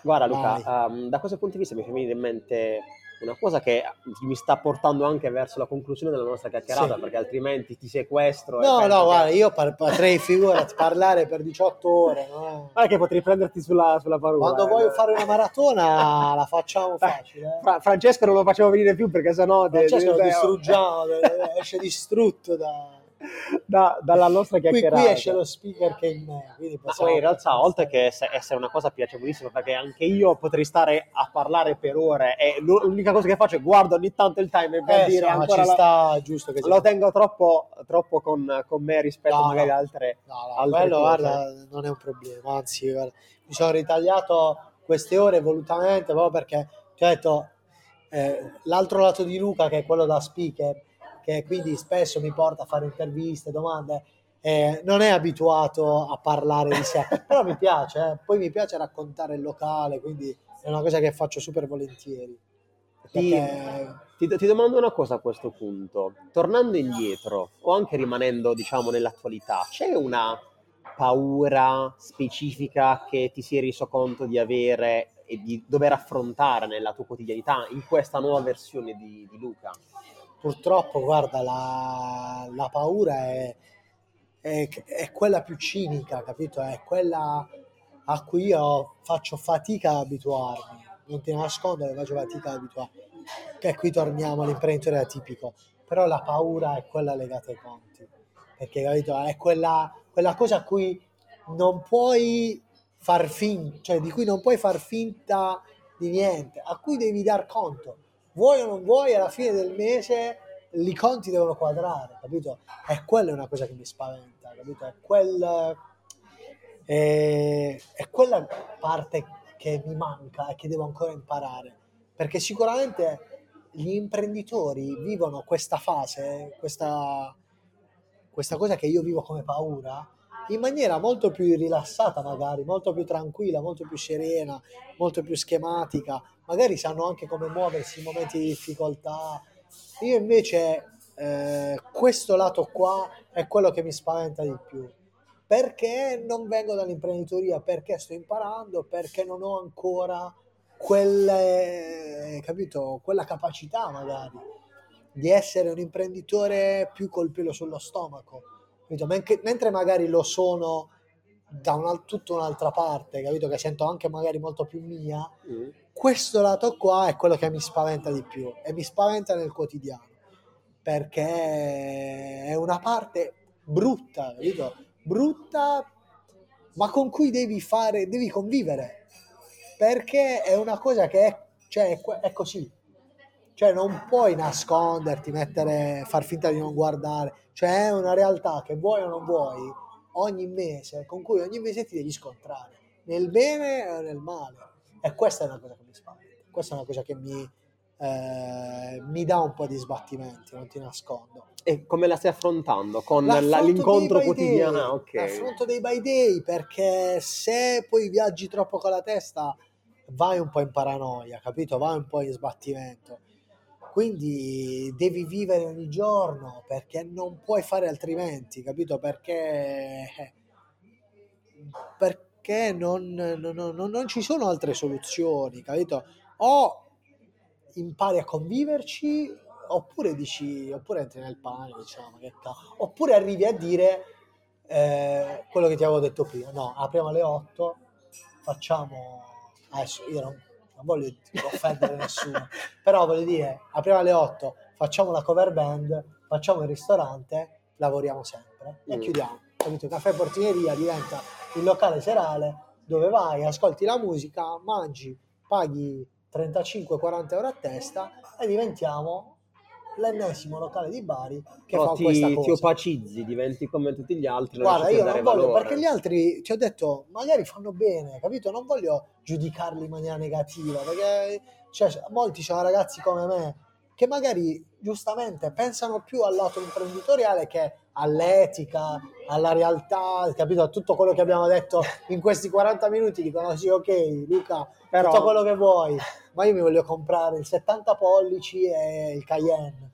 Guarda Luca, um, da questo punto di vista mi fa venire in mente una cosa che mi sta portando anche verso la conclusione della nostra chiacchierata, sì. perché altrimenti ti sequestro. No, no, guarda, io par- potrei figurati parlare per 18 ore. No? Guarda che potrei prenderti sulla, sulla parola. Quando eh. vuoi fare una maratona la facciamo facile. Eh. Fra- Francesco non lo facciamo venire più perché sennò... Francesco de- lo distruggiamo, esce distrutto da da, dalla nostra chiacchierata. Qui, qui esce lo speaker che è in me. Ma in realtà, oltre che essere una cosa piacevolissima, perché anche io potrei stare a parlare per ore e l'unica cosa che faccio è guardo ogni tanto il time per eh, dire sì, ancora ci la... sta giusto che lo tengo troppo, troppo con, con, me rispetto no, magari no. altre, no, no, altre quello, cose. guarda, non è un problema, anzi, guarda, mi sono ritagliato queste ore volutamente proprio perché ti ho detto eh, l'altro lato di Luca che è quello da speaker che quindi spesso mi porta a fare interviste, domande, eh, non è abituato a parlare di sé, però mi piace, eh. poi mi piace raccontare il locale, quindi è una cosa che faccio super volentieri. Perché... Ti, ti, ti, domando una cosa a questo punto, tornando indietro o anche rimanendo diciamo nell'attualità, c'è una paura specifica che ti è reso conto di avere e di dover affrontare nella tua quotidianità in questa nuova versione di, di Luca? Purtroppo, guarda, la, la paura è, è, è, quella più cinica, capito? È quella a cui io faccio fatica ad abituarmi. Non ti nascondo che faccio fatica ad abituarmi. Che qui torniamo all'imprenditore atipico. Però la paura è quella legata ai conti. Perché, capito? È quella, quella cosa a cui non puoi far finta, cioè di cui non puoi far finta di niente, a cui devi dar conto vuoi o non vuoi, alla fine del mese i conti devono quadrare, capito? E quella è una cosa che mi spaventa, capito? È, quel, è, è quella parte che mi manca e che devo ancora imparare, perché sicuramente gli imprenditori vivono questa fase, questa, questa cosa che io vivo come paura, in maniera molto più rilassata magari, molto più tranquilla, molto più serena, molto più schematica, magari sanno anche come muoversi in momenti di difficoltà. Io invece eh, questo lato qua è quello che mi spaventa di più. Perché non vengo dall'imprenditoria? Perché sto imparando? Perché non ho ancora quelle, capito, quella capacità magari di essere un imprenditore più col pelo sullo stomaco. Capito? Mentre magari lo sono da una, tutta un'altra parte, capito? Che sento anche magari molto più mia. Mm questo lato qua è quello che mi spaventa di più e mi spaventa nel quotidiano perché è una parte brutta, capito? Brutta, ma con cui devi fare, devi convivere perché è una cosa che è, cioè, è così. Cioè, non puoi nasconderti, mettere, far finta di non guardare, cioè, è una realtà che vuoi o non vuoi ogni mese, con cui ogni mese ti devi scontrare nel bene o nel male e questa è una cosa che mi spaventa, questa è una cosa che mi, eh, mi dà un po' di sbattimenti, non ti nascondo. E come la stai affrontando? Con la, l'incontro quotidiano? Okay. L'affronto dei by day, perché se poi viaggi troppo con la testa vai un po' in paranoia, capito? Vai un po' in sbattimento. Quindi devi vivere ogni giorno perché non puoi fare altrimenti, capito? Perché, per, perché non, non, non, non, ci sono altre soluzioni, capito? O impari a conviverci, oppure dici, oppure entri nel panico, diciamo, che cazzo. oppure arrivi a dire eh, quello che ti avevo detto prima, no, apriamo alle 8, facciamo, adesso io non, non voglio offendere nessuno, però voglio dire, apriamo alle 8, facciamo la cover band, facciamo il ristorante, lavoriamo sempre e mm. chiudiamo. Capito? Caffè Portineria diventa il locale serale dove vai, ascolti la musica, mangi, paghi 35-40 euro a testa e diventiamo l'ennesimo locale di Bari che no, fa ti, questa cosa. Ti opacizzi, diventi come tutti gli altri. Guarda, io non voglio, valore. perché gli altri, ti ho detto, magari fanno bene, capito? Non voglio giudicarli in maniera negativa, perché cioè, molti sono ragazzi come me che magari giustamente pensano più al lato imprenditoriale che all'etica, alla realtà, capito? A tutto quello che abbiamo detto in questi 40 minuti dicono sì, ok, Luca, Però... tutto quello che vuoi, ma io mi voglio comprare il 70 pollici e il Cayenne.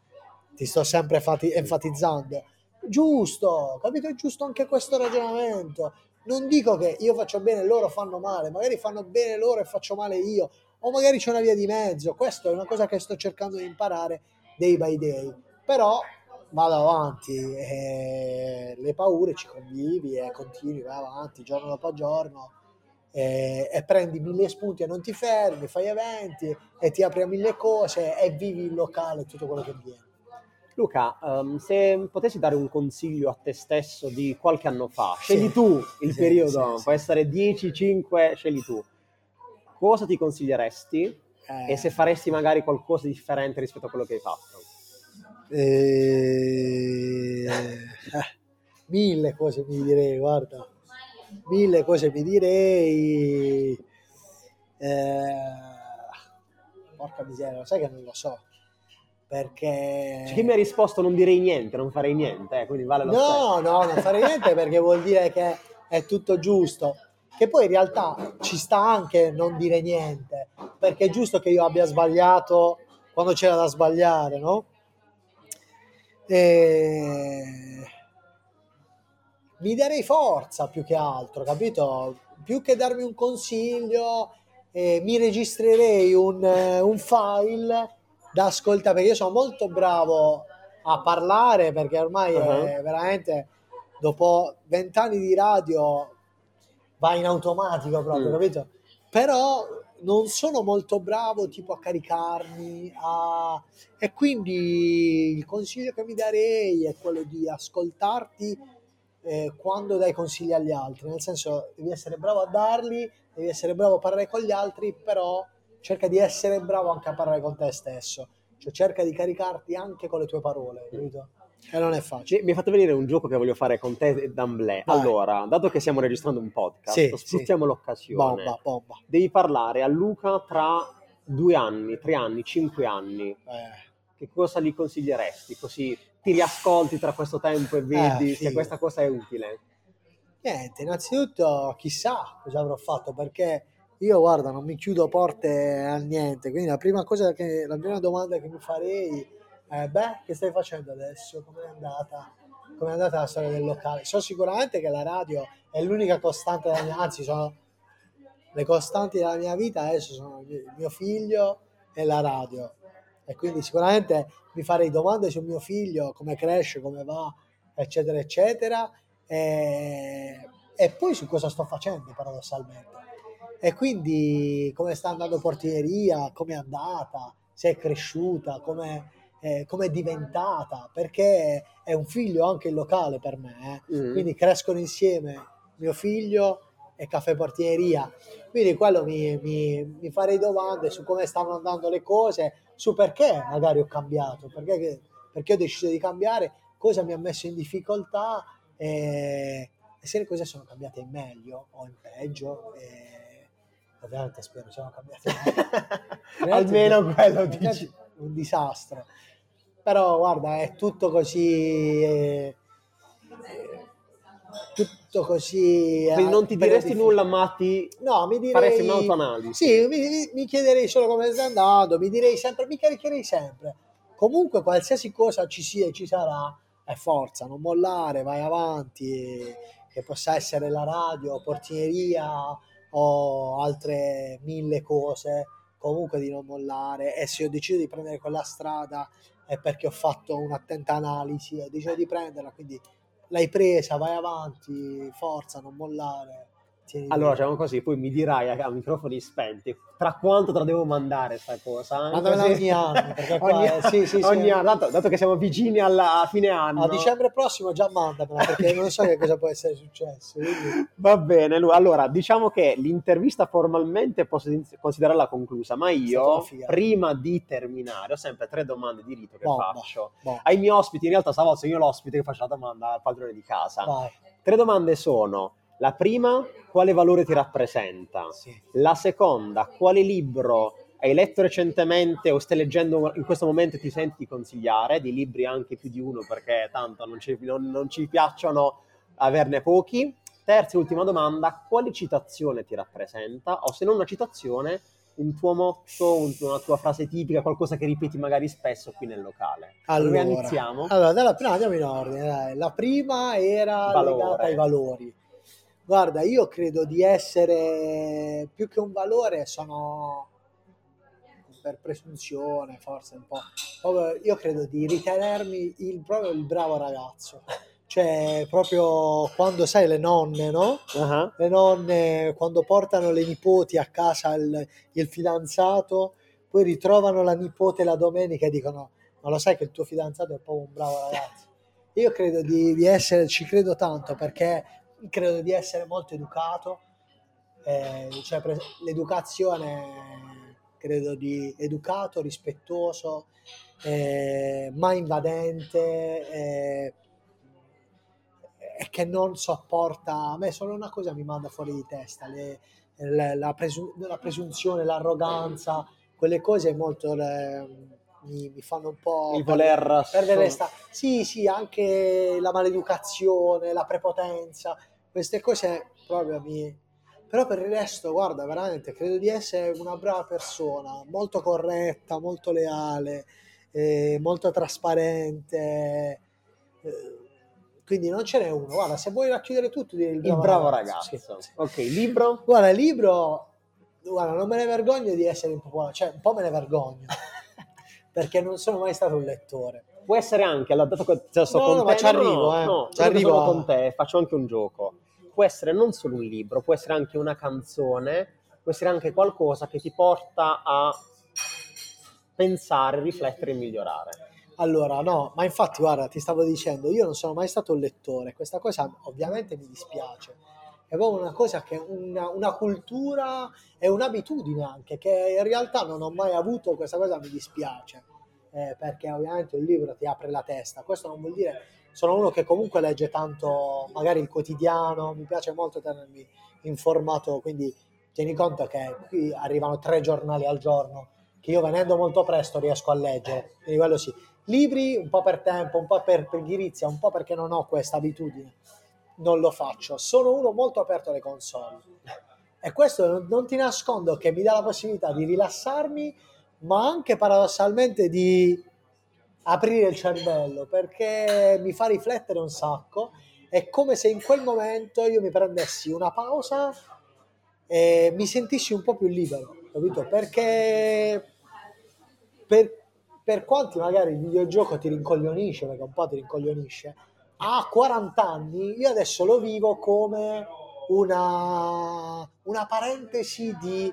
Ti sto sempre fati- enfatizzando. Giusto, capito? È giusto anche questo ragionamento. Non dico che io faccio bene e loro fanno male, magari fanno bene loro e faccio male io, o magari c'è una via di mezzo. Questo è una cosa che sto cercando di imparare day by day. Però vado avanti, e le paure ci convivi e continui, vai avanti giorno dopo giorno e, e, prendi mille spunti e non ti fermi, fai eventi e ti apri a mille cose e vivi il locale tutto quello che viene. Luca, um, se potessi dare un consiglio a te stesso di qualche anno fa, scegli sì, tu il sì, periodo, sì, può essere 10, 5, scegli tu. Cosa ti consiglieresti eh. e se faresti magari qualcosa di differente rispetto a quello che hai fatto? Eh, eh, mille cose mi direi, guarda, mille cose mi direi. Eh, porca miseria, lo sai che non lo so. Perché... C'è chi mi ha risposto non direi niente, non farei niente, eh, quindi vale lo No, stesso. no, non farei niente perché vuol dire che è tutto giusto. Che poi in realtà ci sta anche non dire niente, perché è giusto che io abbia sbagliato quando c'era da sbagliare, no? E... Mi darei forza più che altro, capito? Più che darmi un consiglio, eh, mi registrerei un, un file da ascoltare perché io sono molto bravo a parlare perché ormai uh-huh. è veramente dopo vent'anni di radio va in automatico proprio, mm. capito? Però non sono molto bravo tipo a caricarmi a... e quindi il consiglio che mi darei è quello di ascoltarti eh, quando dai consigli agli altri nel senso devi essere bravo a darli devi essere bravo a parlare con gli altri però cerca di essere bravo anche a parlare con te stesso cioè cerca di caricarti anche con le tue parole capito? E non è facile. Mi hai fatto venire un gioco che voglio fare con te e D'Amblè. Allora, dato che stiamo registrando un podcast, sì, sfruttiamo sì. l'occasione. Bomba, bomba. Devi parlare a Luca tra due anni, tre anni, cinque anni. Eh. Che cosa gli consiglieresti? Così ti riascolti tra questo tempo e vedi eh, se questa cosa è utile. Niente, innanzitutto chissà cosa avrò fatto perché io guarda non mi chiudo porte a niente, quindi la prima cosa che la prima domanda che mi farei eh, beh, che stai facendo adesso? Come è andata? Come è andata la storia del locale? So sicuramente che la radio è l'unica costante della mia, anzi sono le costanti della mia vita adesso sono mio figlio e la radio. E quindi sicuramente mi farei domande su mio figlio, come cresce, come va, eccetera, eccetera. E, e poi su cosa sto facendo paradossalmente. E quindi come sta andando portineria, come è andata, se è cresciuta, come eh, come è diventata, perché è un figlio anche il locale per me, eh. mm. quindi crescono insieme mio figlio e caffè portieria, quindi quello mi, mi, mi, farei domande su come stanno andando le cose, su perché magari ho cambiato, perché, perché ho deciso di cambiare, cosa mi ha messo in difficoltà e, e se le cose sono cambiate in meglio o in peggio. E, ovviamente spero siano cambiate almeno quello dici un disastro però guarda è tutto così eh, tutto così quindi eh, non ti diresti nulla ma ti no, mi direi, faresti un'autoanalisi. Sì mi, mi, chiederei solo come sta andando mi direi sempre mi caricherei sempre. Comunque qualsiasi cosa ci sia e ci sarà è forza non mollare vai avanti che possa essere la radio, portineria o altre mille cose, comunque di non mollare. E se ho deciso di prendere quella strada è perché ho fatto un'attenta analisi, ho deciso di prenderla, quindi l'hai presa, vai avanti, forza, non mollare. Allora, facciamo così, poi mi dirai a, a, microfoni spenti tra quanto te la devo mandare sta cosa. Mandamela ogni anno, perché qua, ogni, sì, sì, ogni sì. anno, dato, dato, che siamo vicini alla, a fine anno. A dicembre prossimo già mandamela, perché non so che cosa può essere successo. Quindi... Va bene, allora diciamo che l'intervista formalmente posso considerarla conclusa, ma io prima di terminare ho sempre tre domande di rito che bomba, faccio bomba. ai miei ospiti, in realtà stavolta sono io l'ospite che faccio la domanda al padrone di casa. Vai. Tre domande sono la prima, quale valore ti rappresenta? Sì. La seconda, quale libro hai letto recentemente o stai leggendo in questo momento e ti senti consigliare? Di libri anche più di uno perché tanto non ci, non, non ci piacciono averne pochi. Terza e ultima domanda, quale citazione ti rappresenta? O se non una citazione, un tuo motto, una tua frase tipica, qualcosa che ripeti magari spesso qui nel locale. Allora, iniziamo? Allora, dalla prima andiamo in ordine. Dai. La prima era Valore. legata ai valori. Guarda, io credo di essere più che un valore, sono per presunzione, forse un po'. Io credo di ritenermi il, proprio il bravo ragazzo. Cioè, proprio quando sai le nonne, no? Uh-huh. Le nonne quando portano le nipoti a casa il, il fidanzato, poi ritrovano la nipote la domenica e dicono: Ma lo sai che il tuo fidanzato è proprio un bravo ragazzo? Io credo di, di essere, ci credo tanto perché credo di essere molto educato, eh, cioè pre- l'educazione credo di educato, rispettoso, eh, mai invadente eh, e che non sopporta, a me solo una cosa mi manda fuori di testa, le, le, la, presu- la, presunzione, l'arroganza, quelle cose molto... Le, mi, mi, fanno un po' il voler perdere sta- sì sì anche la maleducazione la prepotenza queste cose proprio mi... Però per il resto, guarda, veramente credo di essere una brava persona, molto corretta, molto leale, eh, molto trasparente. Eh, quindi non ce n'è uno. Guarda, se vuoi racchiudere tutto, direi il bravo, il bravo ragazzo. ragazzo. Sì. Ok, libro? Guarda, libro, guarda, non me ne vergogno di essere impopolare, cioè un po' me ne vergogno, perché non sono mai stato un lettore. Può essere anche, allora, dato che sto no, con no, te, ma ci arrivo, no, eh. no, ci arrivo con te, faccio anche un gioco può essere non solo un libro, può essere anche una canzone, può essere anche qualcosa che ti porta a pensare, riflettere e migliorare. Allora, no, ma infatti, guarda, ti stavo dicendo, io non sono mai stato un lettore, questa cosa ovviamente mi dispiace. È proprio una cosa che una, una cultura e un'abitudine anche, che in realtà non ho mai avuto, questa cosa mi dispiace, eh, perché ovviamente un libro ti apre la testa. Questo non vuol dire sono uno che comunque legge tanto magari il quotidiano, mi piace molto tenermi informato, quindi tieni conto che qui arrivano tre giornali al giorno, che io venendo molto presto riesco a leggere, quindi quello sì. Libri un po' per tempo, un po' per pigrizia, un po' perché non ho questa abitudine, non lo faccio. Sono uno molto aperto alle console e questo non ti nascondo che mi dà la possibilità di rilassarmi, ma anche paradossalmente di aprire il cervello perché mi fa riflettere un sacco. È come se in quel momento io mi prendessi una pausa e mi sentissi un po' più libero, capito? Perché per, per quanti magari il videogioco ti rincoglionisce, perché un po' ti rincoglionisce, a 40 anni io adesso lo vivo come una, una parentesi di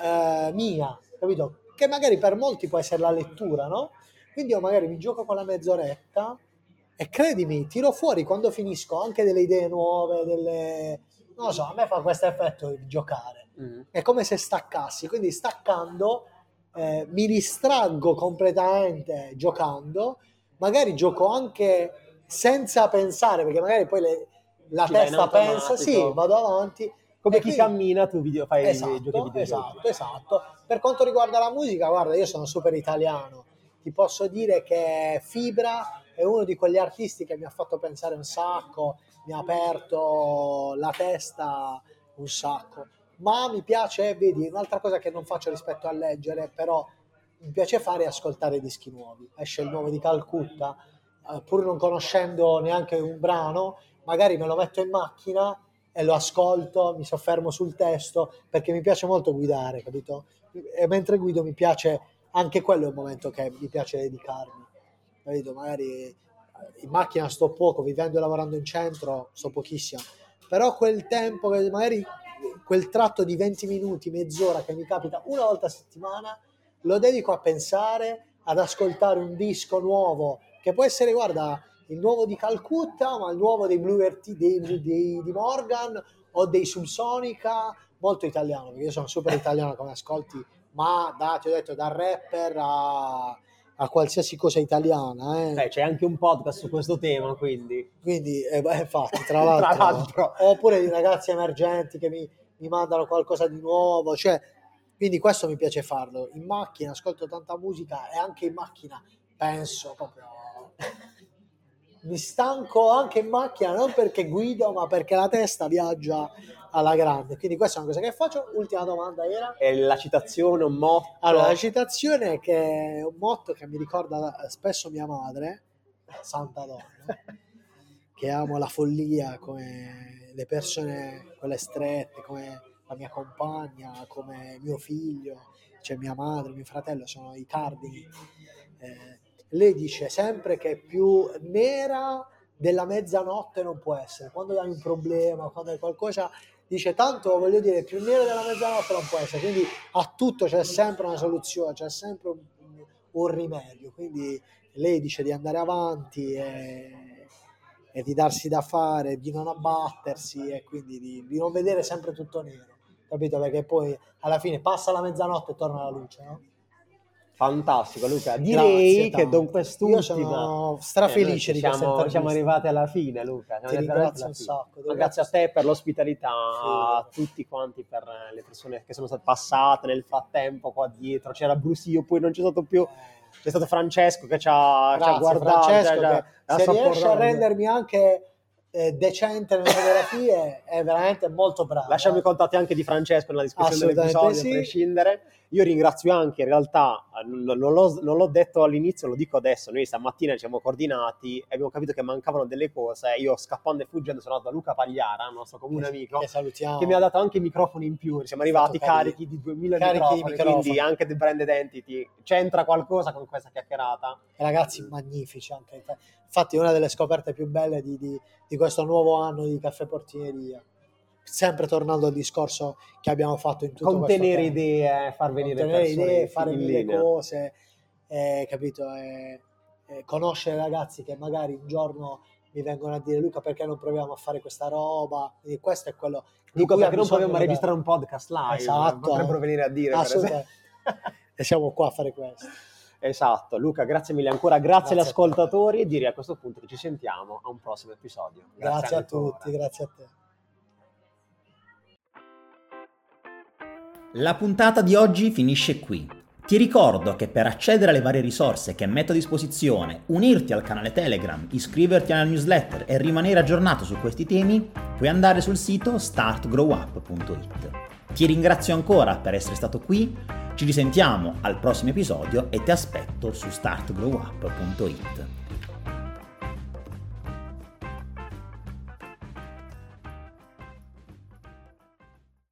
eh, mia, capito? Che magari per molti può essere la lettura, no? Quindi io magari mi gioco con la mezz'oretta e credimi, tiro fuori quando finisco anche delle idee nuove, delle... non lo so, a me fa questo effetto di giocare. Mm. È come se staccassi, quindi staccando eh, mi distraggo completamente giocando, magari gioco anche senza pensare, perché magari poi le, la Ci testa pensa, sì, vado avanti. Come chi quindi, cammina, tu video, fai esatto, video, video Esatto, esatto. Per quanto riguarda la musica, guarda, io sono super italiano ti posso dire che Fibra è uno di quegli artisti che mi ha fatto pensare un sacco, mi ha aperto la testa un sacco. Ma mi piace, vedi, un'altra cosa che non faccio rispetto a leggere, però mi piace fare è ascoltare dischi nuovi. Esce il nuovo di Calcutta, eh, pur non conoscendo neanche un brano, magari me lo metto in macchina e lo ascolto, mi soffermo sul testo perché mi piace molto guidare, capito? E mentre guido mi piace, anche quello è un momento che mi piace dedicarmi, capito? Magari in macchina sto poco, vivendo e lavorando in centro sto pochissimo, però quel tempo magari quel tratto di 20 minuti, mezz'ora che mi capita una volta a settimana, lo dedico a pensare, ad ascoltare un disco nuovo, che può essere, guarda, il nuovo di Calcutta, ma il nuovo dei Blue RT di, di, di Morgan o dei Subsonica, molto italiano, perché io sono super italiano come ascolti, ma da, ti ho detto, da rapper a, a qualsiasi cosa italiana. Eh. Beh, c'è anche un podcast su questo tema, quindi. Quindi, eh, beh, infatti, tra l'altro, tra l'altro. oppure di ragazzi emergenti che mi, mi mandano qualcosa di nuovo, cioè, quindi questo mi piace farlo. In macchina ascolto tanta musica e anche in macchina penso proprio mi stanco anche in macchina non perché guido ma perché la testa viaggia alla grande. Quindi questa è una cosa che faccio. Ultima domanda era? È la citazione un motto? Allora la citazione che è un motto che mi ricorda spesso mia madre santa donna che amo la follia come le persone quelle strette come la mia compagna come mio figlio cioè mia madre mio fratello sono i cardini. Eh, lei dice sempre che più nera della mezzanotte non può essere. Quando hai un problema, quando hai qualcosa, dice tanto voglio dire più nera della mezzanotte non può essere. Quindi a tutto c'è sempre una soluzione, c'è sempre un, un rimedio. Quindi lei dice di andare avanti e, e, di darsi da fare, di non abbattersi e quindi di, di non vedere sempre tutto nero. Capito? Perché poi alla fine passa la mezzanotte e torna la luce, no? Fantastico Luca, direi Grazie, che con quest'ultima Io sono strafelice eh, di siamo, siamo arrivati alla fine Luca, ti ringrazio un sacco grazie. a te per l'ospitalità, sì. a tutti quanti per le persone che sono state passate nel frattempo qua dietro, c'era Brusio, poi non c'è stato più. C'è stato Francesco che ci ha, Grazie, ci ha guardato Francesco, cioè, se riesce a rendermi anche eh, decente nelle fotografie è veramente molto bravo. Lasciamo i contatti anche di Francesco nella descrizione dell'episodio, sì. a prescindere. Io ringrazio anche, in realtà, non l'ho, non l'ho, detto all'inizio, lo dico adesso, noi stamattina ci siamo coordinati e abbiamo capito che mancavano delle cose, io scappando e fuggendo sono andato da Luca Pagliara, nostro comune amico, che, salutiamo. che mi ha dato anche i microfoni in più, siamo arrivati carichi di 2000 carichi microfoni, microfoni, quindi anche del brand identity, c'entra qualcosa con questa chiacchierata. Ragazzi magnifici anche, infatti una delle scoperte più belle di, di, di questo nuovo anno di Caffè Portineria sempre tornando al discorso che abbiamo fatto in tutto contenere idee, far venire contenere idee, fare mille cose, eh, capito? Eh, eh, conoscere ragazzi che magari un giorno mi vengono a dire Luca perché non proviamo a fare questa roba? E questo è quello Luca perché non proviamo a registrare un podcast live? Esatto, potrebbero venire a dire e siamo qua a fare questo Esatto, Luca, grazie mille ancora, grazie, grazie agli ascoltatori e direi a questo punto che ci sentiamo a un prossimo episodio. Grazie, grazie a tutti, grazie a te. La puntata di oggi finisce qui. Ti ricordo che per accedere alle varie risorse che metto a disposizione, unirti al canale Telegram, iscriverti alla newsletter e rimanere aggiornato su questi temi, puoi andare sul sito startgrowup.it. Ti ringrazio ancora per essere stato qui, ci risentiamo al prossimo episodio e ti aspetto su startgrowup.it.